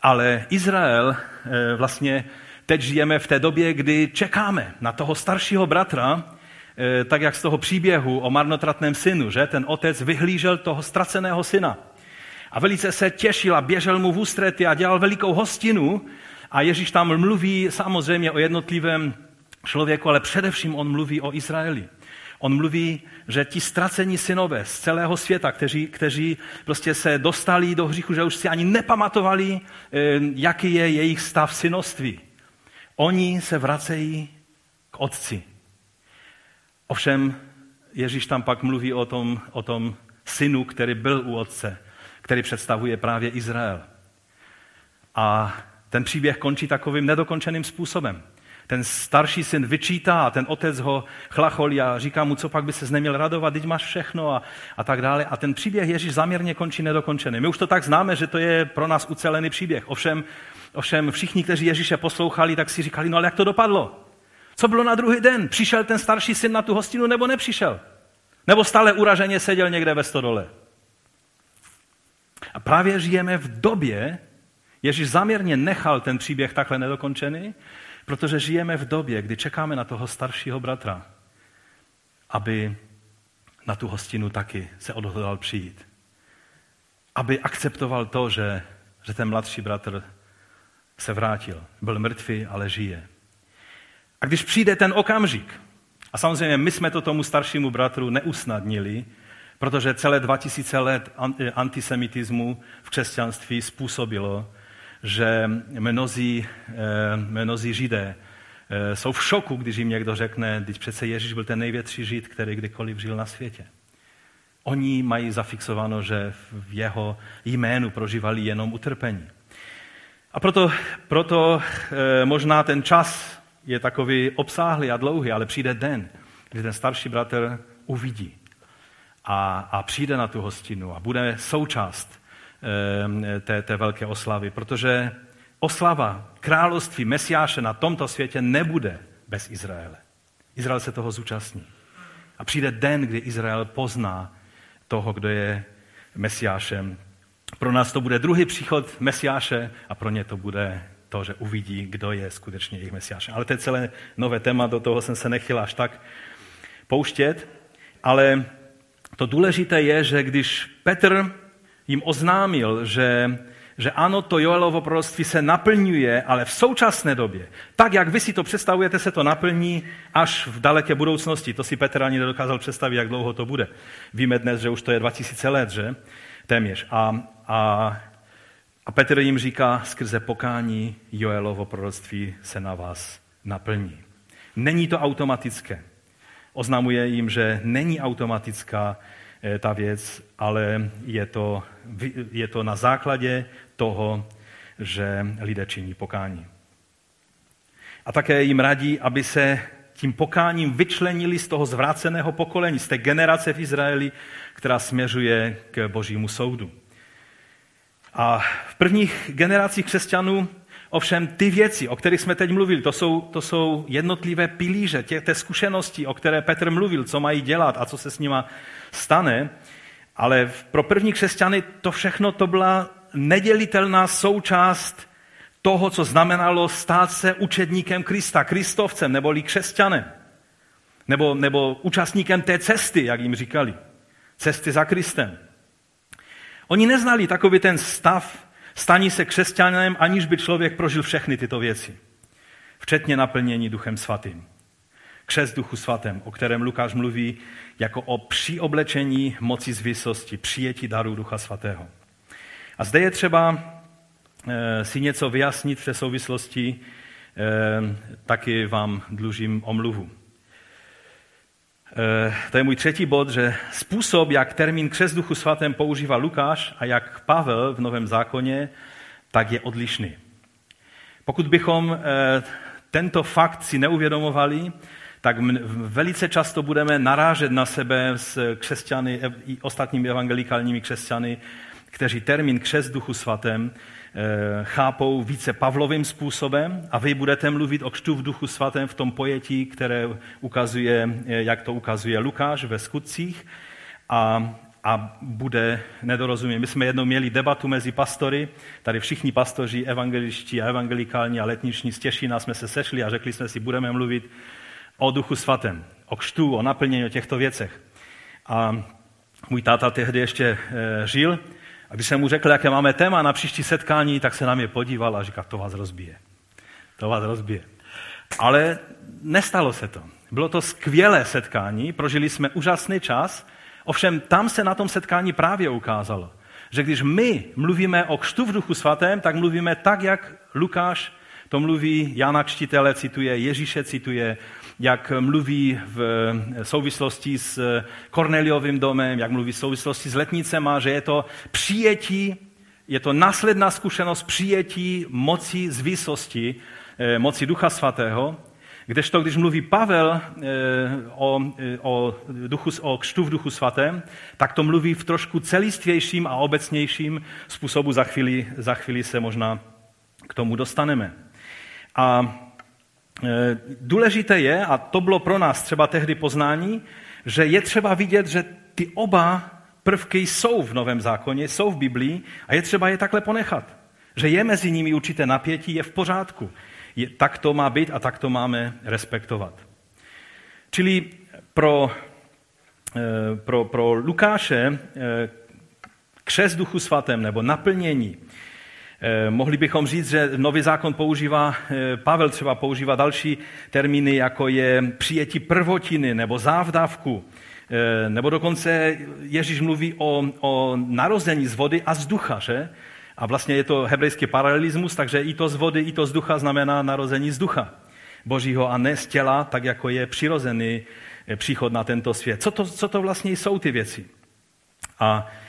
Ale Izrael e, vlastně teď žijeme v té době, kdy čekáme na toho staršího bratra, eh, tak jak z toho příběhu o marnotratném synu, že ten otec vyhlížel toho ztraceného syna. A velice se těšil a běžel mu v ústrety a dělal velikou hostinu. A Ježíš tam mluví samozřejmě o jednotlivém člověku, ale především on mluví o Izraeli. On mluví, že ti ztracení synové z celého světa, kteří, kteří prostě se dostali do hříchu, že už si ani nepamatovali, eh, jaký je jejich stav synoství. Oni se vracejí k otci. Ovšem Ježíš tam pak mluví o tom, o tom synu, který byl u otce, který představuje právě Izrael. A ten příběh končí takovým nedokončeným způsobem. Ten starší syn vyčítá a ten otec ho chlacholí a říká mu, co pak by se neměl radovat, teď máš všechno a, a tak dále. A ten příběh Ježíš zaměrně končí nedokončený. My už to tak známe, že to je pro nás ucelený příběh. Ovšem Ovšem všichni, kteří Ježíše poslouchali, tak si říkali, no ale jak to dopadlo? Co bylo na druhý den? Přišel ten starší syn na tu hostinu nebo nepřišel? Nebo stále uraženě seděl někde ve stodole? A právě žijeme v době, Ježíš záměrně nechal ten příběh takhle nedokončený, protože žijeme v době, kdy čekáme na toho staršího bratra, aby na tu hostinu taky se odhodlal přijít. Aby akceptoval to, že, že ten mladší bratr se vrátil. Byl mrtvý, ale žije. A když přijde ten okamžik, a samozřejmě my jsme to tomu staršímu bratru neusnadnili, protože celé 2000 let antisemitismu v křesťanství způsobilo, že mnozí, eh, mnozí židé eh, jsou v šoku, když jim někdo řekne, když přece Ježíš byl ten největší žid, který kdykoliv žil na světě. Oni mají zafixováno, že v jeho jménu prožívali jenom utrpení. A proto, proto e, možná ten čas je takový obsáhlý a dlouhý, ale přijde den, kdy ten starší bratr uvidí a, a přijde na tu hostinu a bude součást té, té velké oslavy, protože oslava království Mesiáše na tomto světě nebude bez Izraele. Izrael se toho zúčastní. A přijde den, kdy Izrael pozná toho, kdo je Mesiášem. Pro nás to bude druhý příchod Mesiáše a pro ně to bude to, že uvidí, kdo je skutečně jejich Mesiášem. Ale to je celé nové téma, do toho jsem se nechtěl až tak pouštět. Ale to důležité je, že když Petr jim oznámil, že že ano, to Joelovo proroctví se naplňuje, ale v současné době, tak jak vy si to představujete, se to naplní až v daleké budoucnosti. To si Petr ani nedokázal představit, jak dlouho to bude. Víme dnes, že už to je 2000 let, že? Téměř. A, a, a Petr jim říká, skrze pokání Joelovo proroctví se na vás naplní. Není to automatické. Oznamuje jim, že není automatická ta věc, ale je to, je to na základě toho, že lidé činí pokání. A také jim radí, aby se tím pokáním vyčlenili z toho zvráceného pokolení, z té generace v Izraeli, která směřuje k božímu soudu. A v prvních generacích křesťanů ovšem ty věci, o kterých jsme teď mluvili, to jsou, to jsou jednotlivé pilíře tě, té zkušenosti, o které Petr mluvil, co mají dělat a co se s nima stane. Ale pro první křesťany to všechno to byla nedělitelná součást toho, co znamenalo stát se učedníkem Krista, kristovcem, neboli křesťanem, nebo, nebo účastníkem té cesty, jak jim říkali, cesty za Kristem. Oni neznali takový ten stav staní se křesťanem, aniž by člověk prožil všechny tyto věci, včetně naplnění Duchem Svatým. Křes Duchu Svatém, o kterém Lukáš mluví jako o přioblečení moci z vysosti, přijetí daru Ducha Svatého. A zde je třeba eh, si něco vyjasnit v té souvislosti, eh, taky vám dlužím omluvu. Eh, to je můj třetí bod, že způsob, jak termín křes duchu svatém používá Lukáš a jak Pavel v Novém zákoně, tak je odlišný. Pokud bychom tento fakt si neuvědomovali, tak velice často budeme narážet na sebe s křesťany i ostatními evangelikálními křesťany kteří termín křes duchu svatém eh, chápou více Pavlovým způsobem a vy budete mluvit o křtu v duchu svatém v tom pojetí, které ukazuje, eh, jak to ukazuje Lukáš ve skutcích a, a bude nedorozumět. My jsme jednou měli debatu mezi pastory, tady všichni pastoři, evangeličtí a evangelikální a letniční z Těšína jsme se sešli a řekli jsme si, budeme mluvit o duchu svatém, o křtu, o naplnění, o těchto věcech. A můj táta tehdy ještě e, žil a když jsem mu řekl, jaké máme téma na příští setkání, tak se na mě podíval a říkal, to vás rozbije. To vás rozbije. Ale nestalo se to. Bylo to skvělé setkání, prožili jsme úžasný čas, ovšem tam se na tom setkání právě ukázalo, že když my mluvíme o křtu v duchu svatém, tak mluvíme tak, jak Lukáš to mluví, Jana Kštitele cituje, Ježíše cituje, jak mluví v souvislosti s Korneliovým domem, jak mluví v souvislosti s letnicema, že je to přijetí, je to následná zkušenost přijetí moci z výsosti, eh, moci Ducha Svatého, Kdežto, když mluví Pavel eh, o, eh, o, duchu, o křtu v duchu svatém, tak to mluví v trošku celistvějším a obecnějším způsobu. Za chvíli, za chvíli se možná k tomu dostaneme. A důležité je, a to bylo pro nás třeba tehdy poznání, že je třeba vidět, že ty oba prvky jsou v Novém zákoně, jsou v Biblii a je třeba je takhle ponechat. Že je mezi nimi určité napětí, je v pořádku. Je, tak to má být a tak to máme respektovat. Čili pro, eh, pro, pro Lukáše eh, křes duchu svatém nebo naplnění Eh, mohli bychom říct, že nový zákon používá, eh, Pavel třeba používá další termíny, jako je přijetí prvotiny nebo závdavku, eh, nebo dokonce Ježíš mluví o, o narození z vody a z ducha, že? A vlastně je to hebrejský paralelismus, takže i to z vody, i to z ducha znamená narození z ducha božího a ne z těla, tak jako je přirozený příchod na tento svět. Co to, co to vlastně jsou ty věci? A Eh,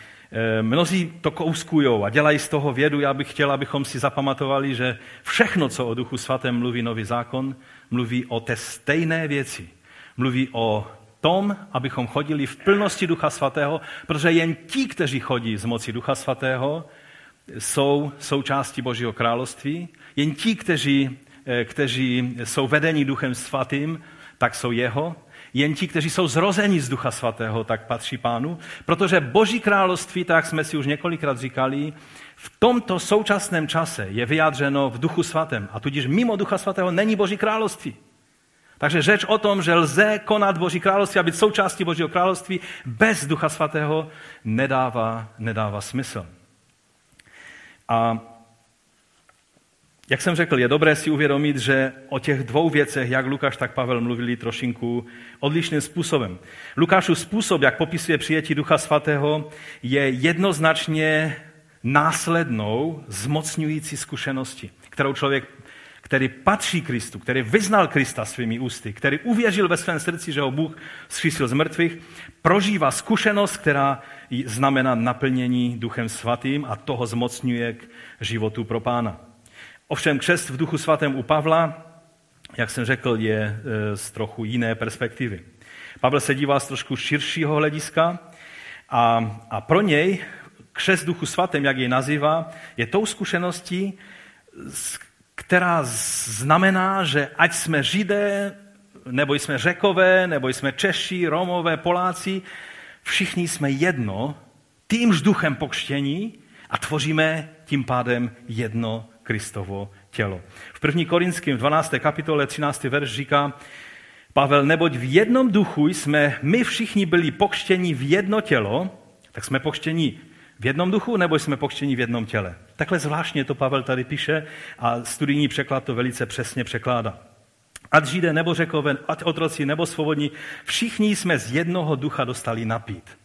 mnozí to kouskujou a dělají z toho vědu. Já bych chtěl, abychom si zapamatovali, že všechno, co o Duchu Svatém mluví Nový zákon, mluví o té stejné věci. Mluví o tom, abychom chodili v plnosti Ducha Svatého, protože jen ti, kteří chodí z moci Ducha Svatého, jsou součástí Božího království. Jen ti, kteří, eh, kteří jsou vedeni Duchem Svatým, tak jsou jeho. Jen ti, kteří jsou zrozeni z Ducha Svatého, tak patří pánu, protože Boží království, tak jsme si už několikrát říkali, v tomto současném čase je vyjádřeno v Duchu Svatém. A tudíž mimo Ducha Svatého není Boží království. Takže řeč o tom, že lze konat Boží království a být součástí Božího království bez Ducha Svatého nedává, nedává smysl. A jak jsem řekl, je dobré si uvědomit, že o těch dvou věcech, jak Lukáš, tak Pavel mluvili trošinku odlišným způsobem. Lukášův způsob, jak popisuje přijetí Ducha Svatého, je jednoznačně následnou, zmocňující zkušenosti, kterou člověk, který patří Kristu, který vyznal Krista svými ústy, který uvěřil ve svém srdci, že ho Bůh zkřísil z mrtvých, prožívá zkušenost, která znamená naplnění Duchem Svatým a toho zmocňuje k životu pro Pána. Ovšem křest v duchu svatém u Pavla, jak jsem řekl, je e, z trochu jiné perspektivy. Pavel se díval z trošku širšího hlediska a, a pro něj křest duchu svatém, jak jej nazývá, je tou zkušeností, která znamená, že ať jsme židé, nebo jsme řekové, nebo jsme Češi, Romové, Poláci, všichni jsme jedno, týmž duchem pokštění a tvoříme tím pádem jedno Kristovo tělo. V 1. Korinském 12. kapitole 13. verš říká Pavel, neboť v jednom duchu jsme my všichni byli pokštěni v jedno tělo, tak jsme pokštěni v jednom duchu, nebo jsme pokštěni v jednom těle. Takhle zvláštně to Pavel tady píše a studijní překlad to velice přesně překládá. Ať židé nebo řekové, ať otroci nebo svobodní, všichni jsme z jednoho ducha dostali napít.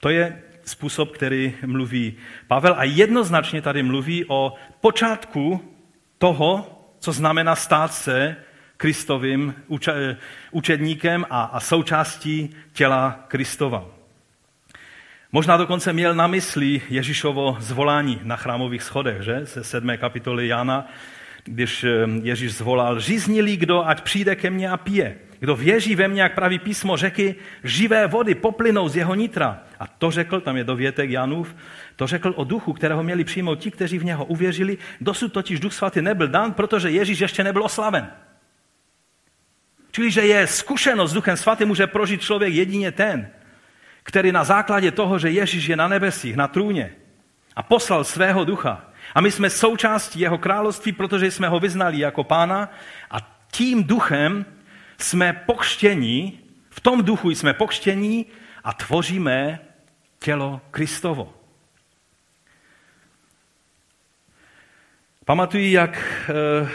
To je způsob, který mluví Pavel a jednoznačně tady mluví o počátku toho, co znamená stát se Kristovým učedníkem a, součástí těla Kristova. Možná dokonce měl na mysli Ježíšovo zvolání na chrámových schodech, že? Ze sedmé kapitoly Jana, když eh, Ježíš zvolal, říznili kdo, ať přijde ke mně a pije. Kdo věří ve mě, jak praví písmo, řeky, živé vody poplynou z jeho nitra. A to řekl, tam je dovětek Janův, to řekl o duchu, kterého měli přijmout ti, kteří v něho uvěřili. Dosud totiž duch svatý nebyl dán, protože Ježíš ještě nebyl oslaven. Čili, že je zkušenost s duchem svatým může prožít člověk jedině ten, který na základě toho, že Ježíš je na nebesích, na trůně a poslal svého ducha. A my jsme součástí jeho království, protože jsme ho vyznali jako pána a tím duchem jsme pokštění, v tom duchu jsme pokštění a tvoříme tělo Kristovo. Pamatuji, jak, eh,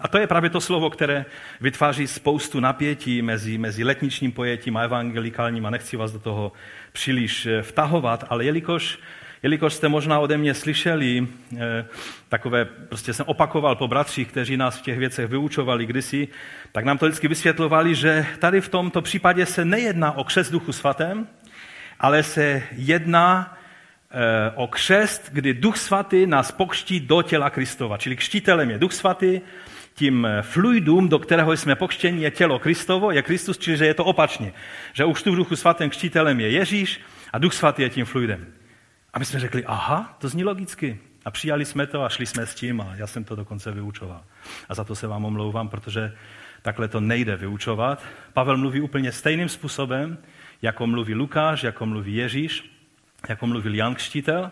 a to je právě to slovo, které vytváří spoustu napětí mezi, mezi letničním pojetím a evangelikálním a nechci vás do toho příliš eh, vtahovat, ale jelikož Jelikož jste možná ode mě slyšeli, eh, takové, prostě jsem opakoval po bratřích, kteří nás v těch věcech vyučovali kdysi, tak nám to vždycky vysvětlovali, že tady v tomto případě se nejedná o křest duchu svatém, ale se jedná eh, o křest, kdy duch svatý nás pokští do těla Kristova. Čili kštitelem je duch svatý, tím eh, fluidum, do kterého jsme pokštěni, je tělo Kristovo, je Kristus, čili že je to opačně. Že už tu v duchu svatém kštitelem je Ježíš a duch svatý je tím fluidem. A my jsme řekli, aha, to zní logicky. A přijali jsme to a šli jsme s tím a já jsem to dokonce vyučoval. A za to se vám omlouvám, protože takhle to nejde vyučovat. Pavel mluví úplně stejným způsobem, jako mluví Lukáš, jako mluví Ježíš, jako mluvil Jan Kštítel.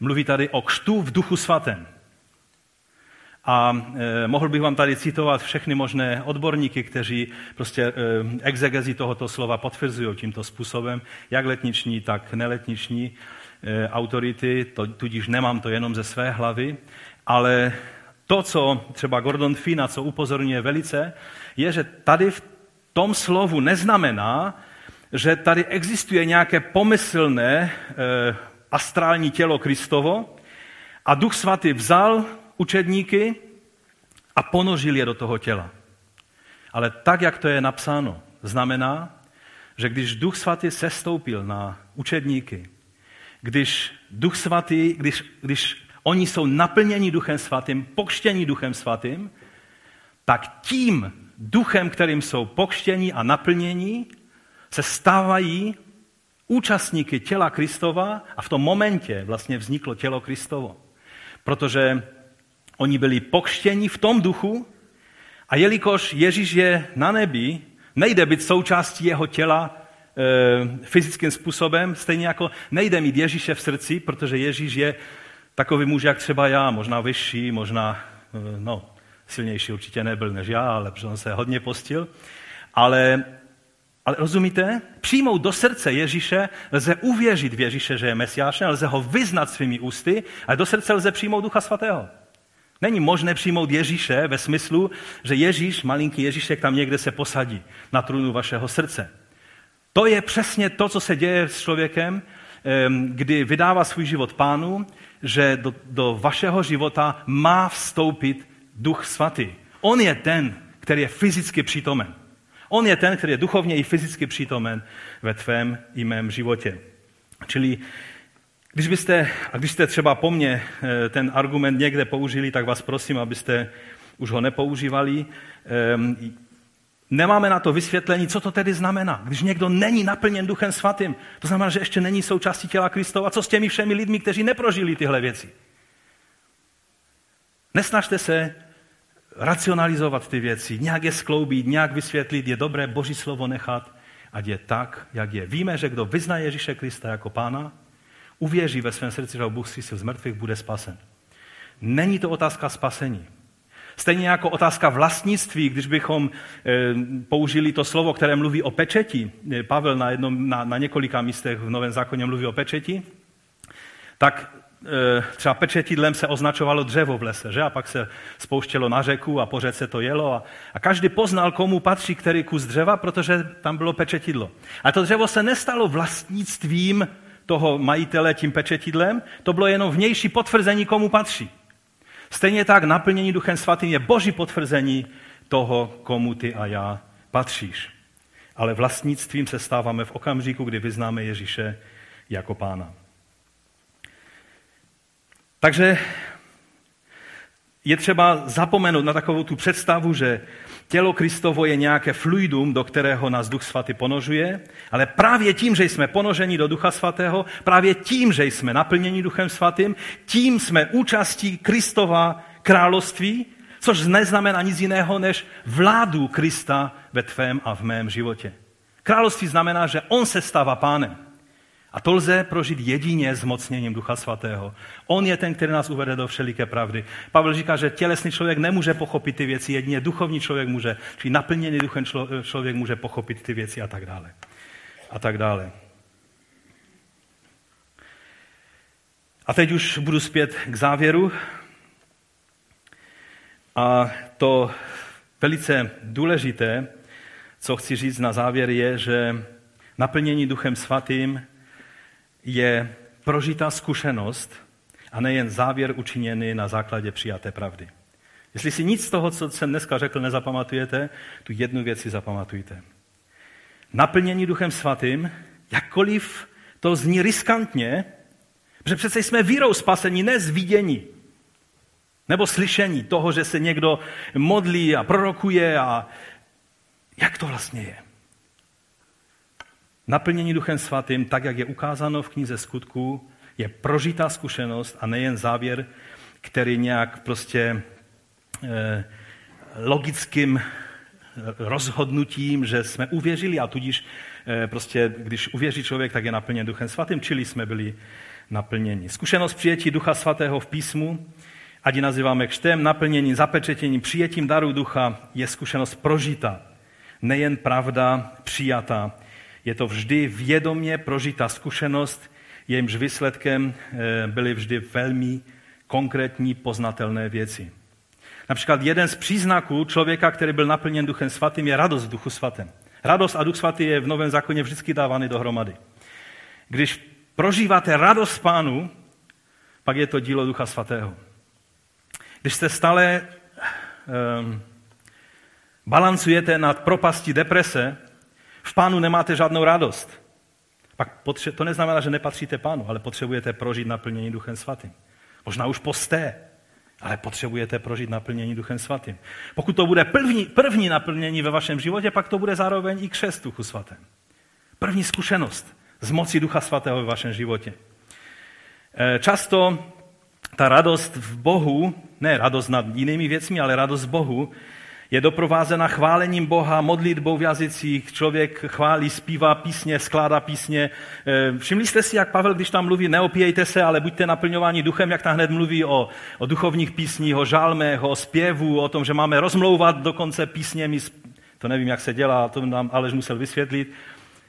Mluví tady o kštu v duchu svatém. A e, mohl bych vám tady citovat všechny možné odborníky, kteří prostě e, exegezi tohoto slova potvrzují tímto způsobem, jak letniční, tak neletniční. Eh, autority, to, tudíž nemám to jenom ze své hlavy, ale to, co třeba Gordon Fina, co upozorňuje velice, je, že tady v tom slovu neznamená, že tady existuje nějaké pomyslné e, astrální tělo Kristovo a Duch Svatý vzal učedníky a ponožil je do toho těla. Ale tak, jak to je napsáno, znamená, že když Duch Svatý sestoupil na učedníky, když Duch Svatý, když, když oni jsou naplněni Duchem Svatým, pokštění Duchem Svatým, tak tím duchem, kterým jsou pokštění a naplnění, se stávají účastníky těla Kristova a v tom momentě vlastně vzniklo tělo Kristovo. Protože oni byli pokštěni v tom duchu a jelikož Ježíš je na nebi, nejde být součástí jeho těla fyzickým způsobem, stejně jako nejde mít Ježíše v srdci, protože Ježíš je takový muž, jak třeba já, možná vyšší, možná, e, no, silnější určitě nebyl než já, ale on se hodně postil. Ale, ale rozumíte? Přijmout do srdce Ježíše, lze uvěřit v Ježíše, že je Mesiášem, lze ho vyznat svými ústy, ale do srdce lze přijmout Ducha Svatého. Není možné přijmout Ježíše ve smyslu, že Ježíš, malinký Ježíšek, tam někde se posadí na trůnu vašeho srdce. To je přesně to, co se děje s člověkem, kdy vydává svůj život pánu, že do, do vašeho života má vstoupit Duch Svatý. On je ten, který je fyzicky přítomen. On je ten, který je duchovně i fyzicky přítomen ve tvém i mém životě. Čili když byste, a když jste třeba po mně eh, ten argument někde použili, tak vás prosím, abyste už ho nepoužívali. Nemáme na to vysvětlení, co to tedy znamená. Když někdo není naplněn Duchem Svatým, to znamená, že ještě není součástí těla Kristova. Co s těmi všemi lidmi, kteří neprožili tyhle věci? Nesnažte se racionalizovat ty věci, nějak je skloubit, nějak vysvětlit, je dobré Boží slovo nechat, ať je tak, jak je. Víme, že kdo vyzná Ježíše Krista jako pána, uvěří ve svém srdci, že Bůh zkřísil z mrtvých, bude spasen. Není to otázka spasení. Stejně jako otázka vlastnictví, když bychom e, použili to slovo, které mluví o pečeti, eh, Pavel na, jednom, na, na několika místech v Novém zákoně mluví o pečeti, tak e, třeba pečetidlem se označovalo dřevo v lese, že? A pak se spouštělo na řeku a po řece to jelo a, a každý poznal, komu patří který kus dřeva, protože tam bylo pečetidlo. A to dřevo se nestalo vlastnictvím toho majitele tím pečetidlem, to bylo jenom vnější potvrzení, komu patří. Stejně tak naplnění Duchem Svatým je boží potvrzení toho, komu ty a já patříš. Ale vlastnictvím se stáváme v okamžiku, kdy vyznáme Ježíše jako pána. Takže je třeba zapomenout na takovou tu představu, že tělo Kristovo je nějaké fluidum, do kterého nás Duch Svatý ponožuje, ale právě tím, že jsme ponoženi do Ducha Svatého, právě tím, že jsme naplněni Duchem Svatým, tím jsme účastí Kristova království, což neznamená nic jiného než vládu Krista ve tvém a v mém životě. Království znamená, že on se stává pánem. A to lze prožít jedině s mocněním Ducha Svatého. On je ten, který nás uvede do všeliké pravdy. Pavel říká, že tělesný člověk nemůže pochopit ty věci, jedině duchovní člověk může, čili naplněný duchem člověk může pochopit ty věci a tak dále. A tak dále. A teď už budu zpět k závěru. A to velice důležité, co chci říct na závěr, je, že naplnění Duchem Svatým je prožitá zkušenost a nejen závěr učiněný na základě přijaté pravdy. Jestli si nic z toho, co jsem dneska řekl, nezapamatujete, tu jednu věc si zapamatujte. Naplnění Duchem Svatým, jakkoliv to zní riskantně, protože přece jsme vírou spasení, ne z vidění. Nebo slyšení toho, že se někdo modlí a prorokuje a jak to vlastně je. Naplnění Duchem Svatým, tak jak je ukázáno v knize skutků, je prožitá zkušenost a nejen závěr, který nějak prostě eh, logickým rozhodnutím, že jsme uvěřili a tudíž eh, prostě, když uvěří člověk, tak je naplněn Duchem Svatým, čili jsme byli naplněni. Zkušenost přijetí Ducha Svatého v písmu, ať ji nazýváme křtem, naplnění, zapečetění, přijetím daru Ducha, je zkušenost prožita, nejen pravda přijatá, je to vždy vědomě prožitá zkušenost, jejímž výsledkem eh, byly vždy velmi konkrétní poznatelné věci. Například jeden z příznaků člověka, který byl naplněn Duchem Svatým, je radost v Duchu Svatém. Radost a Duch Svatý je v Novém zákoně vždycky dávány dohromady. Když prožíváte radost Pánu, pak je to dílo Ducha Svatého. Když jste stále um, balancujete nad propastí deprese, v pánu nemáte žádnou radost. Pak potře- to neznamená, že nepatříte pánu, ale potřebujete prožít naplnění Duchem Svatým. Možná už posté, ale potřebujete prožít naplnění Duchem Svatým. Pokud to bude první, první naplnění ve vašem životě, pak to bude zároveň i křest Duchu Svatém. První zkušenost z moci Ducha Svatého ve vašem životě. Eh, často ta radost v Bohu, ne radost nad jinými věcmi, ale radost v Bohu, je doprovázena chválením Boha, modlitbou v jazycích, člověk chválí, zpívá písně, skládá písně. Eh, všimli jste si, jak Pavel, když tam mluví, neopíjejte se, ale buďte naplňováni duchem, jak tam hned mluví o, o duchovních písních, o žálmech, o zpěvu, o tom, že máme rozmlouvat dokonce písněmi, to nevím, jak se dělá, to nám Aleš musel vysvětlit.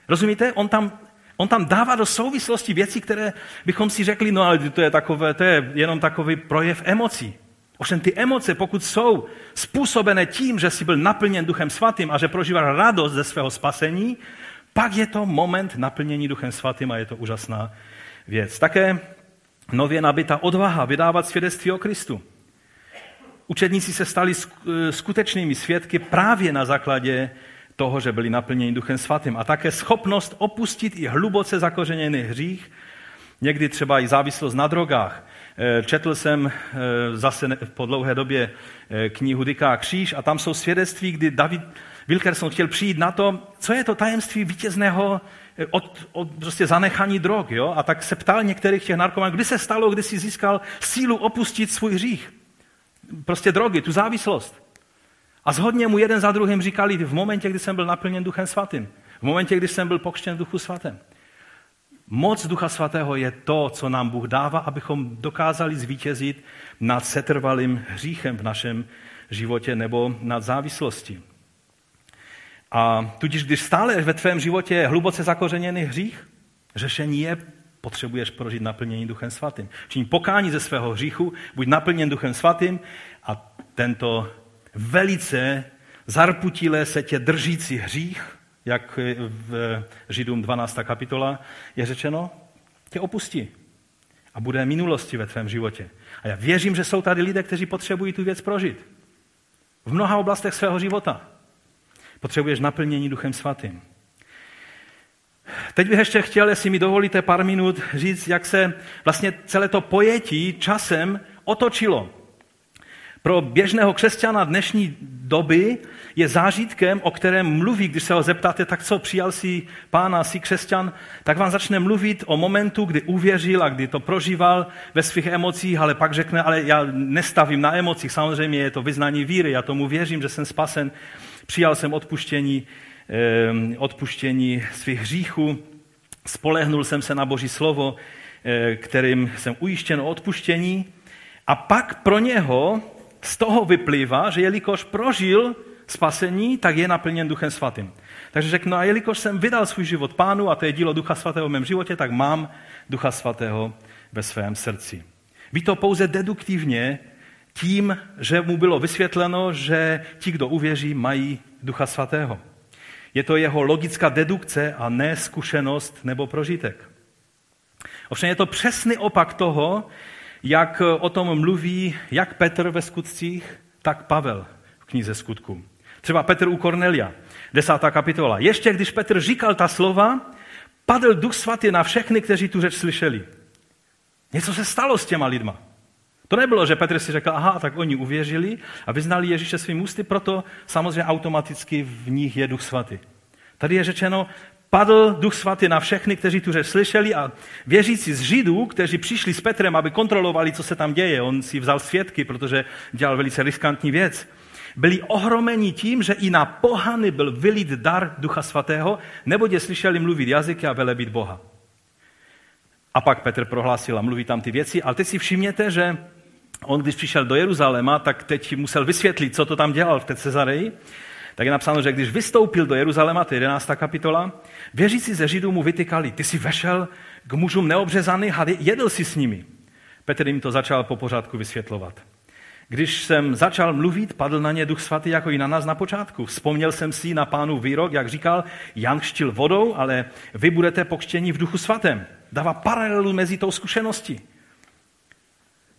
Rozumíte? On tam On tam dává do souvislosti věci, které bychom si řekli, no ale to je, takové, to je jenom takový projev emocí. Ovšem ty emoce, pokud jsou způsobené tím, že jsi byl naplněn Duchem Svatým a že prožíval radost ze svého spasení, pak je to moment naplnění Duchem Svatým a je to úžasná věc. Také nově nabita odvaha vydávat svědectví o Kristu. Učedníci se stali skutečnými svědky právě na základě toho, že byli naplněni Duchem Svatým. A také schopnost opustit i hluboce zakořeněný hřích, někdy třeba i závislost na drogách. Eh, četl jsem eh, zase po dlouhé době eh, knihu Dyká kříž a tam jsou svědectví, kdy David Wilkerson chtěl přijít na to, co je to tajemství vítězného od, od prostě zanechání drog. Jo? A tak se ptal některých těch narkomanů, kdy se stalo, kdy si získal sílu opustit svůj hřích. Prostě drogy, tu závislost. A zhodně mu jeden za druhým říkali v momentě, kdy jsem byl naplněn Duchem Svatým. V momentě, kdy jsem byl pokřtěn Duchu Svatém. Moc Ducha Svatého je to, co nám Bůh dává, abychom dokázali zvítězit nad setrvalým hříchem v našem životě nebo nad závislostí. A tudíž, když stále ve tvém životě je hluboce zakořeněný hřích, řešení je, potřebuješ prožít naplnění Duchem Svatým. Činí pokání ze svého hříchu, buď naplněn Duchem Svatým a tento velice zarputilé se tě držící hřích, jak v Židům 12. kapitola je řečeno, tě opustí a bude minulosti ve tvém životě. A já věřím, že jsou tady lidé, kteří potřebují tu věc prožít. V mnoha oblastech svého života. Potřebuješ naplnění Duchem Svatým. Teď bych ještě chtěl, jestli mi dovolíte pár minut, říct, jak se vlastně celé to pojetí časem otočilo. Pro běžného křesťana dnešní doby je zážitkem, o kterém mluví, když se ho zeptáte, tak co, přijal si pána, si křesťan, tak vám začne mluvit o momentu, kdy uvěřil a kdy to prožíval ve svých emocích, ale pak řekne, ale já nestavím na emocích, samozřejmě je to vyznání víry, já tomu věřím, že jsem spasen, přijal jsem odpuštění, eh, odpuštění svých hříchů, spolehnul jsem se na Boží slovo, eh, kterým jsem ujištěn o odpuštění, a pak pro něho z toho vyplývá, že jelikož prožil spasení, tak je naplněn Duchem Svatým. Takže řeknu, a jelikož jsem vydal svůj život pánu a to je dílo Ducha Svatého v mém životě, tak mám Ducha Svatého ve svém srdci. Ví to pouze deduktivně tím, že mu bylo vysvětleno, že ti, kdo uvěří, mají Ducha Svatého. Je to jeho logická dedukce a ne zkušenost nebo prožitek. Ovšem je to přesný opak toho, jak o tom mluví jak Petr ve skutcích, tak Pavel v knize skutků. Třeba Petr u Kornelia, desátá kapitola. Ještě když Petr říkal ta slova, padl duch svatý na všechny, kteří tu řeč slyšeli. Něco se stalo s těma lidma. To nebylo, že Petr si řekl, aha, tak oni uvěřili a vyznali Ježíše svým ústy, proto samozřejmě automaticky v nich je duch svatý. Tady je řečeno, padl duch svatý na všechny, kteří tu řeč slyšeli a věřící z Židů, kteří přišli s Petrem, aby kontrolovali, co se tam děje. On si vzal svědky, protože dělal velice riskantní věc. Byli ohromeni tím, že i na pohany byl vylít dar Ducha Svatého, neboť je slyšeli mluvit jazyky a velebit Boha. A pak Petr prohlásil a mluví tam ty věci, ale teď si všimněte, že on, když přišel do Jeruzaléma, tak teď musel vysvětlit, co to tam dělal v té Cezareji tak je napsáno, že když vystoupil do Jeruzaléma, to je 11. kapitola, věřící ze Židů mu vytykali, ty jsi vešel k mužům neobřezaný a jedl si s nimi. Petr jim to začal po pořádku vysvětlovat. Když jsem začal mluvit, padl na ně duch svatý jako i na nás na počátku. Vzpomněl jsem si na pánu výrok, jak říkal, Jan kštil vodou, ale vy budete pokštěni v duchu svatém. Dává paralelu mezi tou zkušeností.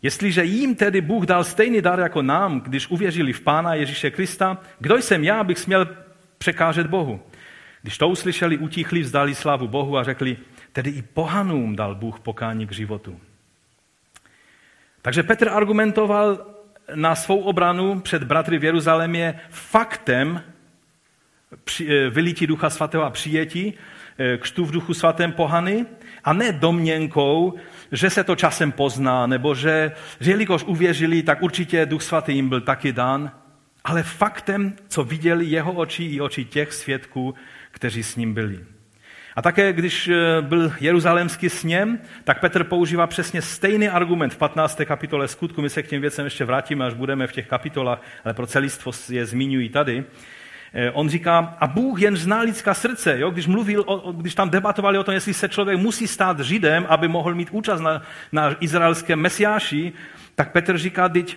Jestliže jim tedy Bůh dal stejný dar jako nám, když uvěřili v Pána Ježíše Krista, kdo jsem já, abych směl překážet Bohu? Když to uslyšeli, utichli, vzdali slávu Bohu a řekli, tedy i pohanům dal Bůh pokání k životu. Takže Petr argumentoval na svou obranu před bratry v Jeruzalémě faktem eh, vylítí ducha svatého a přijetí, eh, křtu v duchu svatém pohany, a ne domněnkou, že se to časem pozná, nebo že, že jelikož uvěřili, tak určitě duch svatý jim byl taky dán, ale faktem, co viděli jeho oči i oči těch svědků, kteří s ním byli. A také, když eh, byl jeruzalémský sněm, tak Petr používá přesně stejný argument v 15. kapitole skutku. My se k těm věcem ještě vrátíme, až budeme v těch kapitolách, ale pro celistvo je zmiňují tady. Eh, on říká, a Bůh jen zná lidská srdce. Jo? Když, mluvil o, když tam debatovali o tom, jestli se člověk musí stát Židem, aby mohl mít účast na, na izraelském mesiáši, tak Petr říká, teď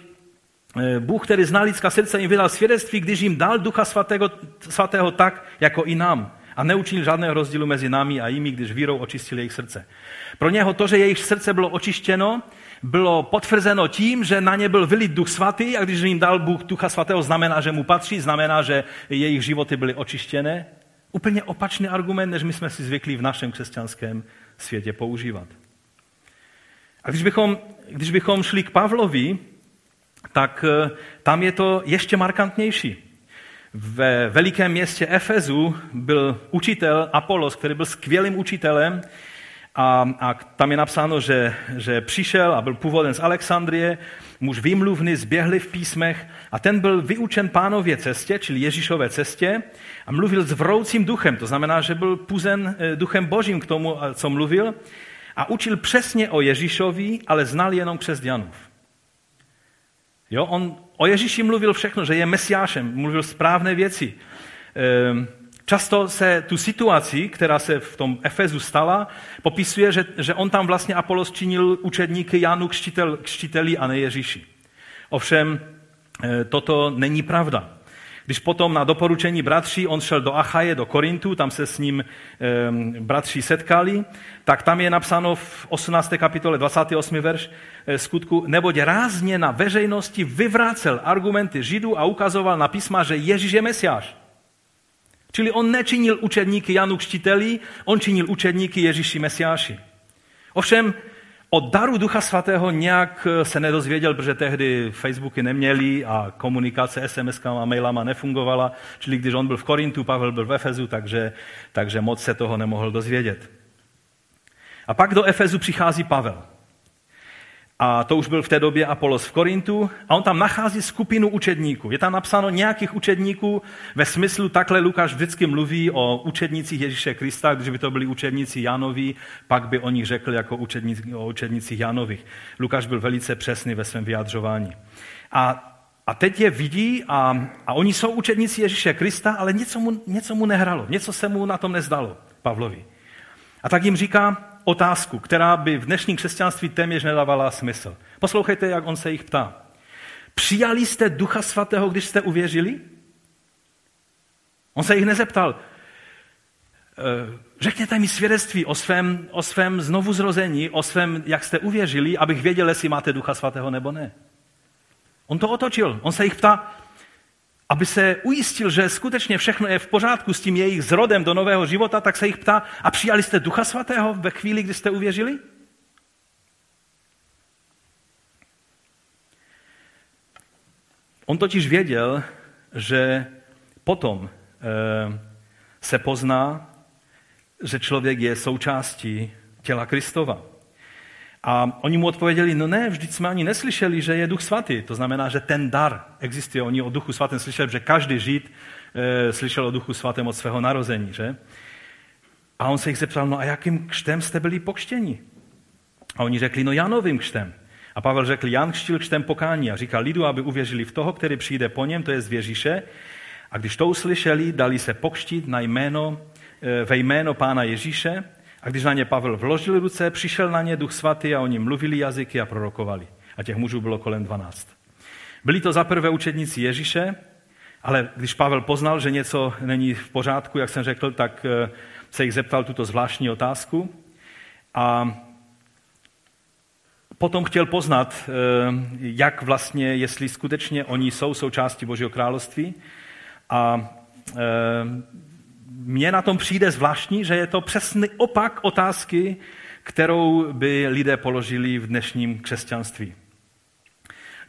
eh, Bůh, který zná lidská srdce, jim vydal svědectví, když jim dal Ducha svatého, svatého tak, jako i nám a neučinil žádného rozdílu mezi námi a jimi, když vírou očistil jejich srdce. Pro něho to, že jejich srdce bylo očištěno, bylo potvrzeno tím, že na ně byl vylit duch svatý a když jim dal Bůh ducha svatého, znamená, že mu patří, znamená, že jejich životy byly očištěné. Úplně opačný argument, než my jsme si zvykli v našem křesťanském světě používat. A když bychom, když bychom šli k Pavlovi, tak eh, tam je to ještě markantnější. Ve velikém městě Efezu byl učitel Apolos, který byl skvělým učitelem a, a tam je napsáno, že, že přišel a byl původem z Alexandrie, muž výmluvný, zběhli v písmech a ten byl vyučen pánově cestě, čili Ježíšové cestě a mluvil s vroucím duchem, to znamená, že byl puzen eh, duchem božím k tomu, eh, co mluvil a učil přesně o Ježíšovi, ale znal jenom křesťanův. Jo, on o Ježíši mluvil všechno, že je mesiášem, mluvil správné věci. Ehm, často se tu situaci, která se v tom Efezu stala, popisuje, že, že on tam vlastně Apolos činil učedníky Janu křtitel, křtiteli a ne Ježíši. Ovšem, eh, toto není pravda. Když potom na doporučení bratří on šel do Achaje, do Korintu, tam se s ním e, bratři setkali, tak tam je napsáno v 18. kapitole 28. verš e, skutku, neboť rázně na veřejnosti vyvrácel argumenty Židů a ukazoval na písma, že Ježíš je Mesiáš. Čili on nečinil učedníky Janu Kštiteli, on činil učedníky Ježíši Mesiáši. Ovšem, o daru Ducha Svatého nějak eh, se nedozvěděl, protože tehdy Facebooky neměli a komunikace SMS a mailama nefungovala. Čili když on byl v Korintu, Pavel byl v Efezu, takže, takže moc se toho nemohl dozvědět. A pak do Efezu přichází Pavel. A to už byl v té době Apolos v Korintu. A on tam nachází skupinu učedníků. Je tam napsáno nějakých učedníků ve smyslu, takhle Lukáš vždycky mluví o učednicích Ježíše Krista, když by to byli učedníci Janovi, pak by o nich řekl jako učedníci, o učednicích Janových. Lukáš byl velice přesný ve svém vyjadřování. A a teď je vidí a, a oni jsou učedníci Ježíše Krista, ale něco mu, něco mu nehralo, něco se mu na tom nezdalo, Pavlovi. A tak jim říká, otázku, která by v dnešním křesťanství téměř nedávala smysl. Poslouchejte, jak on se jich ptá. Přijali jste Ducha Svatého, když jste uvěřili? On se jich nezeptal. Eh, řekněte mi svědectví o svém, o svém znovuzrození, o svém, jak jste uvěřili, abych věděl, jestli máte Ducha Svatého nebo ne. On to otočil. On se jich ptá, aby se ujistil, že skutečně všechno je v pořádku s tím jejich zrodem do nového života, tak se jich ptá, a přijali jste Ducha Svatého ve chvíli, kdy jste uvěřili? On totiž věděl, že potom e, se pozná, že člověk je součástí těla Kristova. A oni mu odpověděli, no ne, vždyť jsme ani neslyšeli, že je duch svatý. To znamená, že ten dar existuje. Oni o duchu svatém slyšeli, že každý žid e, slyšel o duchu svatém od svého narození. Že? A on se jich zeptal, no a jakým křtem jste byli pokštěni? A oni řekli, no Janovým křtem. A Pavel řekl, Jan křtil křtem pokání a říkal lidu, aby uvěřili v toho, který přijde po něm, to je z A když to uslyšeli, dali se pokštit na jméno, e, ve jméno pána Ježíše a když na ně Pavel vložil ruce, přišel na ně duch svatý a oni mluvili jazyky a prorokovali. A těch mužů bylo kolem 12. Byli to zaprvé učedníci Ježíše, ale když Pavel poznal, že něco není v pořádku, jak jsem řekl, tak eh, se jich zeptal tuto zvláštní otázku. A potom chtěl poznat, eh, jak vlastně, jestli skutečně oni jsou součástí Božího království. A eh, mně na tom přijde zvláštní, že je to přesný opak otázky, kterou by lidé položili v dnešním křesťanství.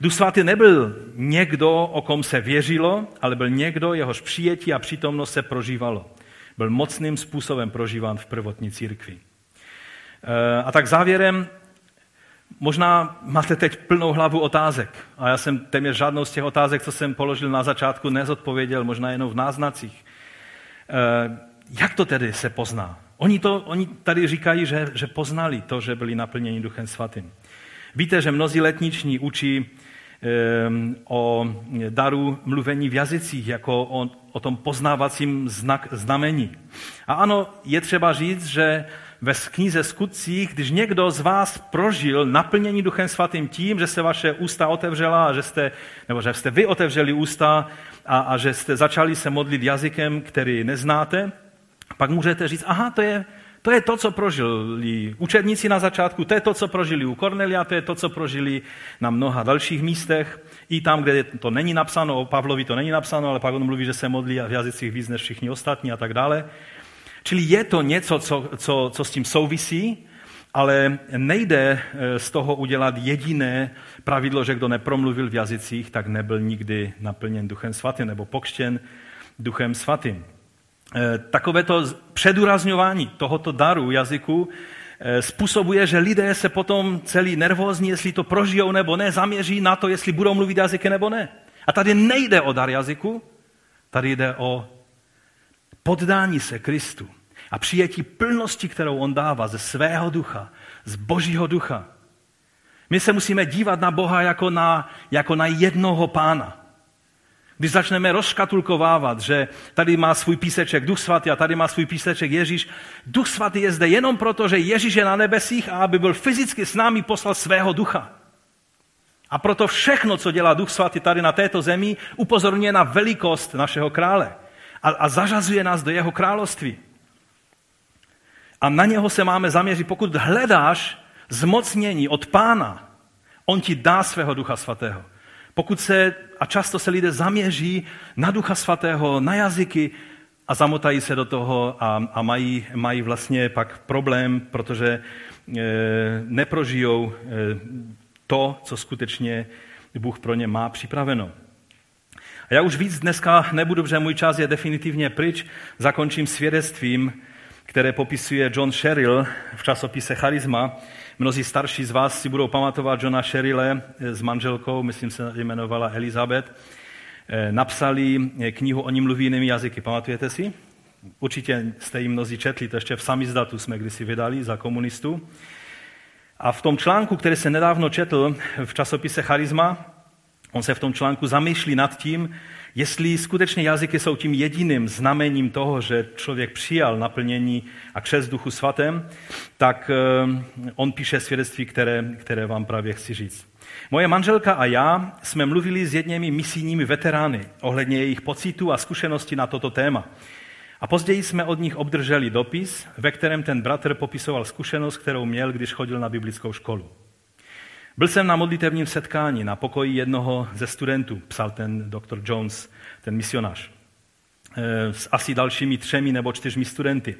Duch svatý nebyl někdo, o kom se věřilo, ale byl někdo, jehož přijetí a přítomnost se prožívalo. Byl mocným způsobem prožíván v prvotní církvi. Eh, a tak závěrem, možná máte teď plnou hlavu otázek. A já jsem téměř žádnou z těch otázek, co jsem položil na začátku, nezodpověděl, možná jenom v náznacích. Eh, jak to tedy se pozná? Oni, to, oni tady říkají, že, že poznali to, že byli naplněni Duchem Svatým. Víte, že mnozí letniční učí Ehm, o daru mluvení v jazycích, jako o, o tom poznávacím znak, znamení. A ano, je třeba říct, že ve knize skutcích, když někdo z vás prožil naplnění Duchem Svatým tím, že se vaše ústa otevřela, že jste, nebo že jste vy otevřeli ústa a, a že jste začali se modlit jazykem, který neznáte, pak můžete říct, aha, to je, to je to, co prožili učedníci na začátku, to je to, co prožili u Kornelia, to je to, co prožili na mnoha dalších místech. I tam, kde to není napsáno, o Pavlovi to není napsáno, ale pak on mluví, že se modlí v jazycích víc než všichni ostatní a tak dále. Čili je to něco, co, co, co s tím souvisí, ale nejde eh, z toho udělat jediné pravidlo, že kdo nepromluvil v jazycích, tak nebyl nikdy naplněn Duchem Svatým nebo pokštěn Duchem Svatým. Eh, takovéto předurazňování tohoto daru jazyku eh, způsobuje, že lidé se potom celý nervózní, jestli to prožijou nebo ne, zaměří na to, jestli budou mluvit jazyky nebo ne. A tady nejde o dar jazyku, tady jde o poddání se Kristu a přijetí plnosti, kterou on dává ze svého ducha, z božího ducha. My se musíme dívat na Boha jako na, jako na jednoho pána. Když začneme rozškatulkovávat, že tady má svůj píseček Duch Svatý a tady má svůj píseček Ježíš, Duch Svatý je zde jenom proto, že Ježíš je na nebesích a aby byl fyzicky s námi poslal svého ducha. A proto všechno, co dělá Duch Svatý tady na této zemi, upozorňuje na velikost našeho krále a, a zařazuje nás do jeho království. A na něho se máme zaměřit. Pokud hledáš zmocnění od pána, on ti dá svého Ducha Svatého. Pokud se, a často se lidé zaměří na Ducha Svatého, na jazyky a zamotají se do toho a, a mají, mají vlastně pak problém, protože e, neprožijou e, to, co skutečně Bůh pro ně má připraveno. A já už víc dneska nebudu, protože můj čas je definitivně pryč. Zakončím svědectvím, které popisuje John Sherrill v časopise Charisma. Mnozí starší z vás si budou pamatovat Johna Sherille s manželkou, myslím se jmenovala Elizabeth. Eh, napsali eh, knihu Oni mluví jinými jazyky. Pamatujete si? Určitě jste ji mnozí četli, to ještě v samizdatu jsme kdysi vydali za komunistů. A v tom článku, který se nedávno četl v časopise Charisma, on se v tom článku zamýšlí nad tím, Jestli skutečně jazyky jsou tím jediným znamením toho, že člověk přijal naplnění a křes duchu svatém, tak eh, on píše svědectví, které, které vám právě chci říct. Moje manželka a já jsme mluvili s jedněmi misijními veterány ohledně jejich pocitů a zkušeností na toto téma. A později jsme od nich obdrželi dopis, ve kterém ten bratr popisoval zkušenost, kterou měl, když chodil na biblickou školu. Byl jsem na modlitevním setkání na pokoji jednoho ze studentů, psal ten doktor Jones, ten misionář, eh, s asi dalšími třemi nebo čtyřmi studenty.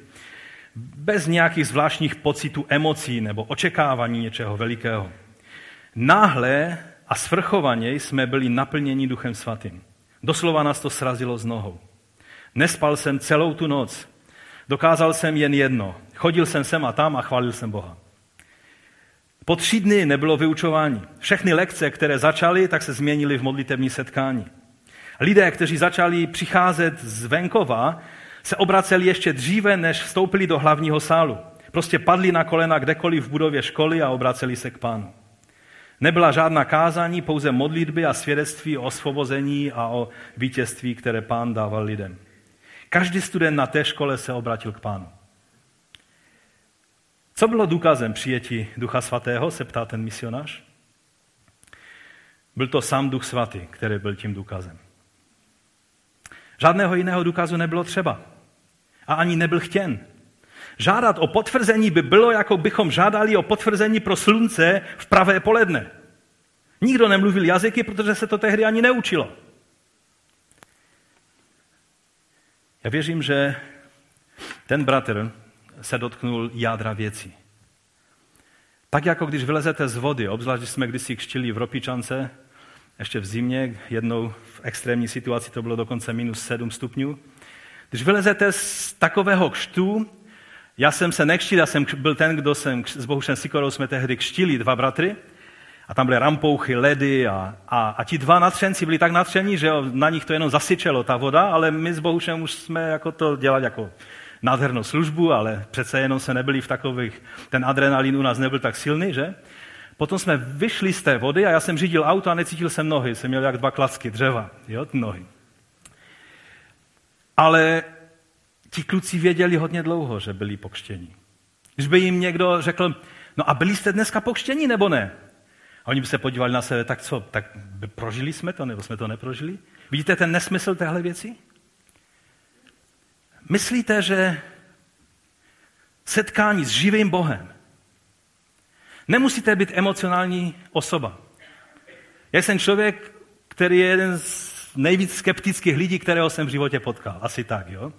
Bez nějakých zvláštních pocitů, emocí nebo očekávání něčeho velikého. Náhle a svrchovaně jsme byli naplněni Duchem Svatým. Doslova nás to srazilo z nohou. Nespal jsem celou tu noc. Dokázal jsem jen jedno. Chodil jsem sem a tam a chválil jsem Boha. Po tři dny nebylo vyučování. Všechny lekce, které začaly, tak se změnily v modlitevní setkání. Lidé, kteří začali přicházet z venkova, se obraceli ještě dříve, než vstoupili do hlavního sálu. Prostě padli na kolena kdekoliv v budově školy a obraceli se k pánu. Nebyla žádná kázání, pouze modlitby a svědectví o osvobození a o vítězství, které pán dával lidem. Každý student na té škole se obratil k pánu. Co bylo důkazem přijetí Ducha Svatého, se ptá ten misionář. Byl to sám Duch Svatý, který byl tím důkazem. Žádného jiného důkazu nebylo třeba. A ani nebyl chtěn. Žádat o potvrzení by bylo, jako bychom žádali o potvrzení pro slunce v pravé poledne. Nikdo nemluvil jazyky, protože se to tehdy ani neučilo. Já věřím, že Ten bratr se dotknul jádra věcí. Tak jako když vylezete z vody, obzvlášť když jsme kdysi křtili v Ropičance, ještě v zimě, jednou v extrémní situaci to bylo dokonce minus 7 stupňů. Když vylezete z takového křtu, já jsem se nekštil, já jsem byl ten, kdo jsem, s Bohušem Sikorou jsme tehdy kštili dva bratry, a tam byly rampouchy, ledy a, a, a ti dva natřenci byli tak natření, že na nich to jenom zasyčelo ta voda, ale my s Bohušem už jsme jako to dělali jako nádhernou službu, ale přece jenom se nebyli v takových, ten adrenalin u nás nebyl tak silný, že? Potom jsme vyšli z té vody a já jsem řídil auto a necítil jsem nohy, jsem měl jak dva klacky dřeva, jo, nohy. Ale ti kluci věděli hodně dlouho, že byli pokštění. Když by jim někdo řekl, no a byli jste dneska pokštění nebo ne? A oni by se podívali na sebe, tak co, tak prožili jsme to, nebo jsme to neprožili? Vidíte ten nesmysl téhle věci? Myslíte, že setkání s živým Bohem nemusíte být emocionální osoba. Já jsem člověk, který je jeden z nejvíc skeptických lidí, kterého jsem v životě potkal. Asi tak, jo?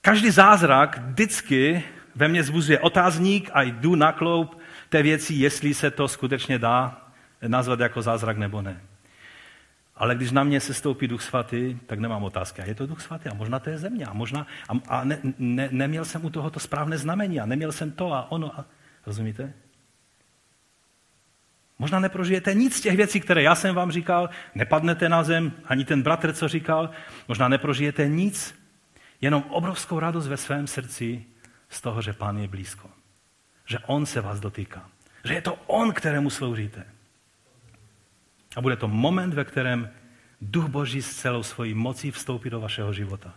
Každý zázrak vždycky ve mně zbuzuje otázník a jdu na kloup té věci, jestli se to skutečně dá nazvat jako zázrak nebo ne. Ale když na mě se stoupí Duch Svatý, tak nemám otázky. A je to Duch Svatý? A možná to je země. A, možná, a, a ne, ne, neměl jsem u toho to správné znamení. A neměl jsem to a ono. A, rozumíte? Možná neprožijete nic z těch věcí, které já jsem vám říkal, nepadnete na zem, ani ten bratr, co říkal, možná neprožijete nic, jenom obrovskou radost ve svém srdci z toho, že Pán je blízko. Že On se vás dotýká. Že je to On, kterému sloužíte. A bude to moment, ve kterém Duch Boží s celou svojí mocí vstoupí do vašeho života.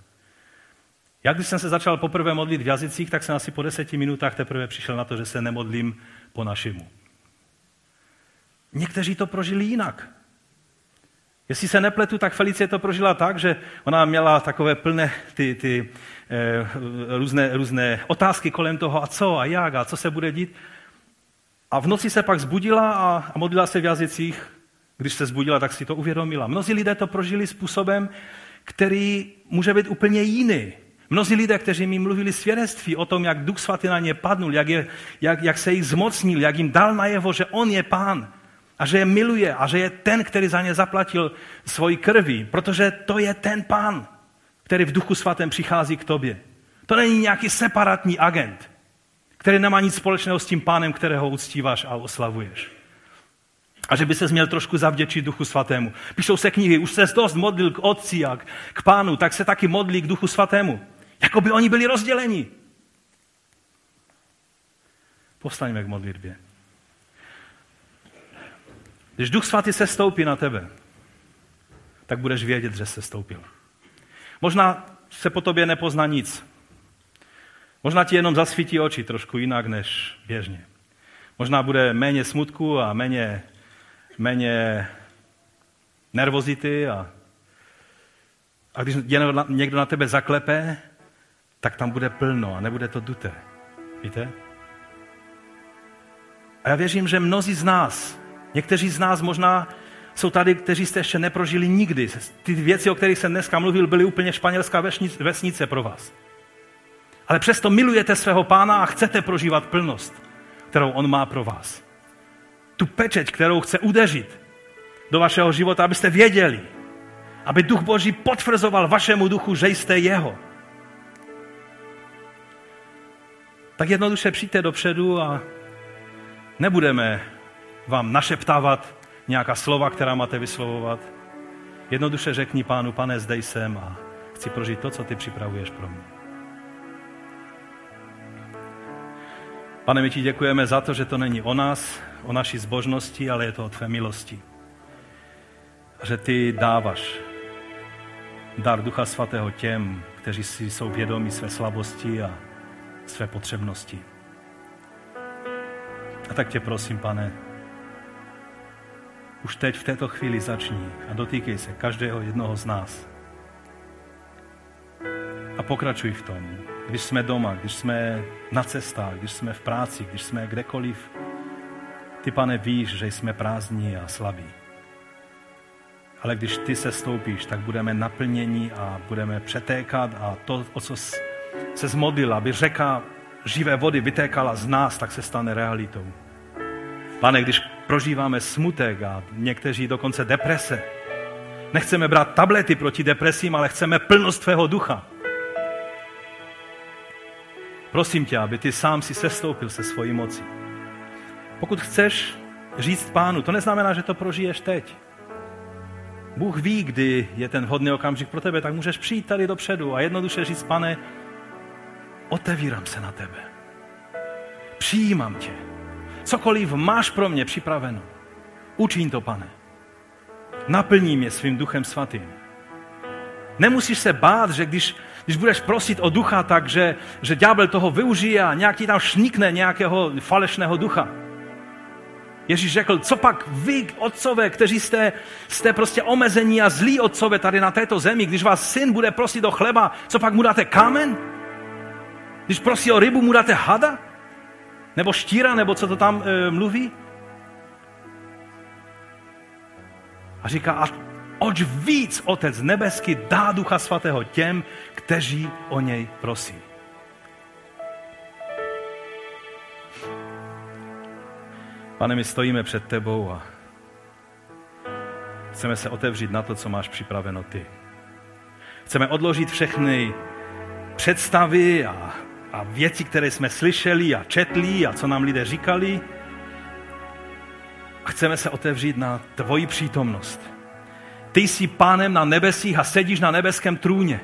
Já když jsem se začal poprvé modlit v jazycích, tak jsem asi po deseti minutách teprve přišel na to, že se nemodlím po našemu. Někteří to prožili jinak. Jestli se nepletu, tak Felicie to prožila tak, že ona měla takové plné ty, ty eh, různé, různé otázky kolem toho, a co, a jak, a co se bude dít. A v noci se pak zbudila a, a modlila se v jazycích. Když se zbudila, tak si to uvědomila. Mnozí lidé to prožili způsobem, který může být úplně jiný. Mnozí lidé, kteří mi mluvili svědectví o tom, jak Duch Svatý na ně padnul, jak, je, jak, jak se jich zmocnil, jak jim dal najevo, že On je Pán a že je miluje a že je ten, který za ně zaplatil svoji krví, protože to je ten Pán, který v Duchu Svatém přichází k tobě. To není nějaký separátní agent, který nemá nic společného s tím pánem, kterého uctíváš a oslavuješ. A že by se měl trošku zavděčit Duchu Svatému. Píšou se knihy, už se dost modlil k otci a k pánu, tak se taky modlí k Duchu Svatému. Jako by oni byli rozděleni. Povstaňme k modlitbě. Když Duch Svatý se stoupí na tebe, tak budeš vědět, že se stoupil. Možná se po tobě nepozná nic. Možná ti jenom zasvítí oči trošku jinak než běžně. Možná bude méně smutku a méně, méně nervozity a, a když někdo na tebe zaklepe, tak tam bude plno a nebude to duté. Víte? A já věřím, že mnozí z nás, někteří z nás možná jsou tady, kteří jste ještě neprožili nikdy. Ty věci, o kterých jsem dneska mluvil, byly úplně španělská vesnice pro vás. Ale přesto milujete svého pána a chcete prožívat plnost, kterou on má pro vás. Tu pečeť, kterou chce udeřit do vašeho života, abyste věděli, aby duch Boží potvrzoval vašemu duchu, že jste jeho tak jednoduše přijďte dopředu a nebudeme vám našeptávat nějaká slova, která máte vyslovovat. Jednoduše řekni pánu, pane, zde jsem a chci prožít to, co ty připravuješ pro mě. Pane, my ti děkujeme za to, že to není o nás, o naší zbožnosti, ale je to o tvé milosti. Že ty dáváš dar Ducha Svatého těm, kteří si jsou vědomí své slabosti a své potřebnosti. A tak tě prosím, pane, už teď v této chvíli začni a dotýkej se každého jednoho z nás. A pokračuj v tom, když jsme doma, když jsme na cestách, když jsme v práci, když jsme kdekoliv. Ty, pane, víš, že jsme prázdní a slabí. ale když ty se stoupíš, tak budeme naplněni a budeme přetékat a to, o co se zmodlil, aby řeka živé vody vytékala z nás, tak se stane realitou. Pane, když prožíváme smutek a někteří dokonce deprese, nechceme brát tablety proti depresím, ale chceme plnost tvého ducha. Prosím tě, aby ty sám si sestoupil se svojí mocí. Pokud chceš říct pánu, to neznamená, že to prožiješ teď. Bůh ví, kdy je ten vhodný okamžik pro tebe, tak můžeš přijít tady dopředu a jednoduše říct, pane, otevírám se na tebe. Přijímám tě. Cokoliv máš pro mě připraveno, učiň to, pane. Naplní mě svým duchem svatým. Nemusíš se bát, že když, když budeš prosit o ducha, tak že, že ďábel toho využije a nějak ti tam šnikne nějakého falešného ducha. Ježíš řekl, co pak vy, otcové, kteří jste, jste prostě omezení a zlí otcové tady na této zemi, když vás syn bude prosit o chleba, co pak mu dáte kámen? Když prosí o rybu, mu dáte hada? Nebo štíra, nebo co to tam e, mluví? A říká, a oč víc Otec nebeský dá Ducha Svatého těm, kteří o něj prosí. Pane, my stojíme před tebou a chceme se otevřít na to, co máš připraveno ty. Chceme odložit všechny představy a, a věci, které jsme slyšeli a četli a co nám lidé říkali. A chceme se otevřít na tvoji přítomnost. Ty jsi pánem na nebesích a sedíš na nebeském trůně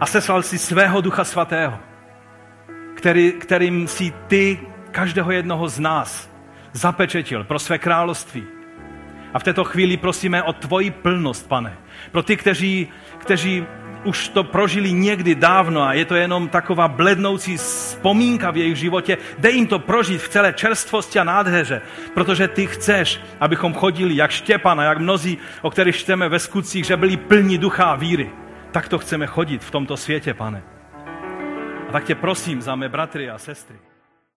a seslal si svého ducha svatého, který, kterým si ty každého jednoho z nás zapečetil pro své království. A v této chvíli prosíme o tvoji plnost, pane. Pro ty, kteří, kteří už to prožili někdy dávno a je to jenom taková blednoucí vzpomínka v jejich životě, dej jim to prožít v celé čerstvosti a nádheře, protože ty chceš, abychom chodili jak Štěpan a jak mnozí, o kterých čteme ve skutcích, že byli plní ducha a víry. Tak to chceme chodit v tomto světě, pane. A tak tě prosím za mé bratry a sestry.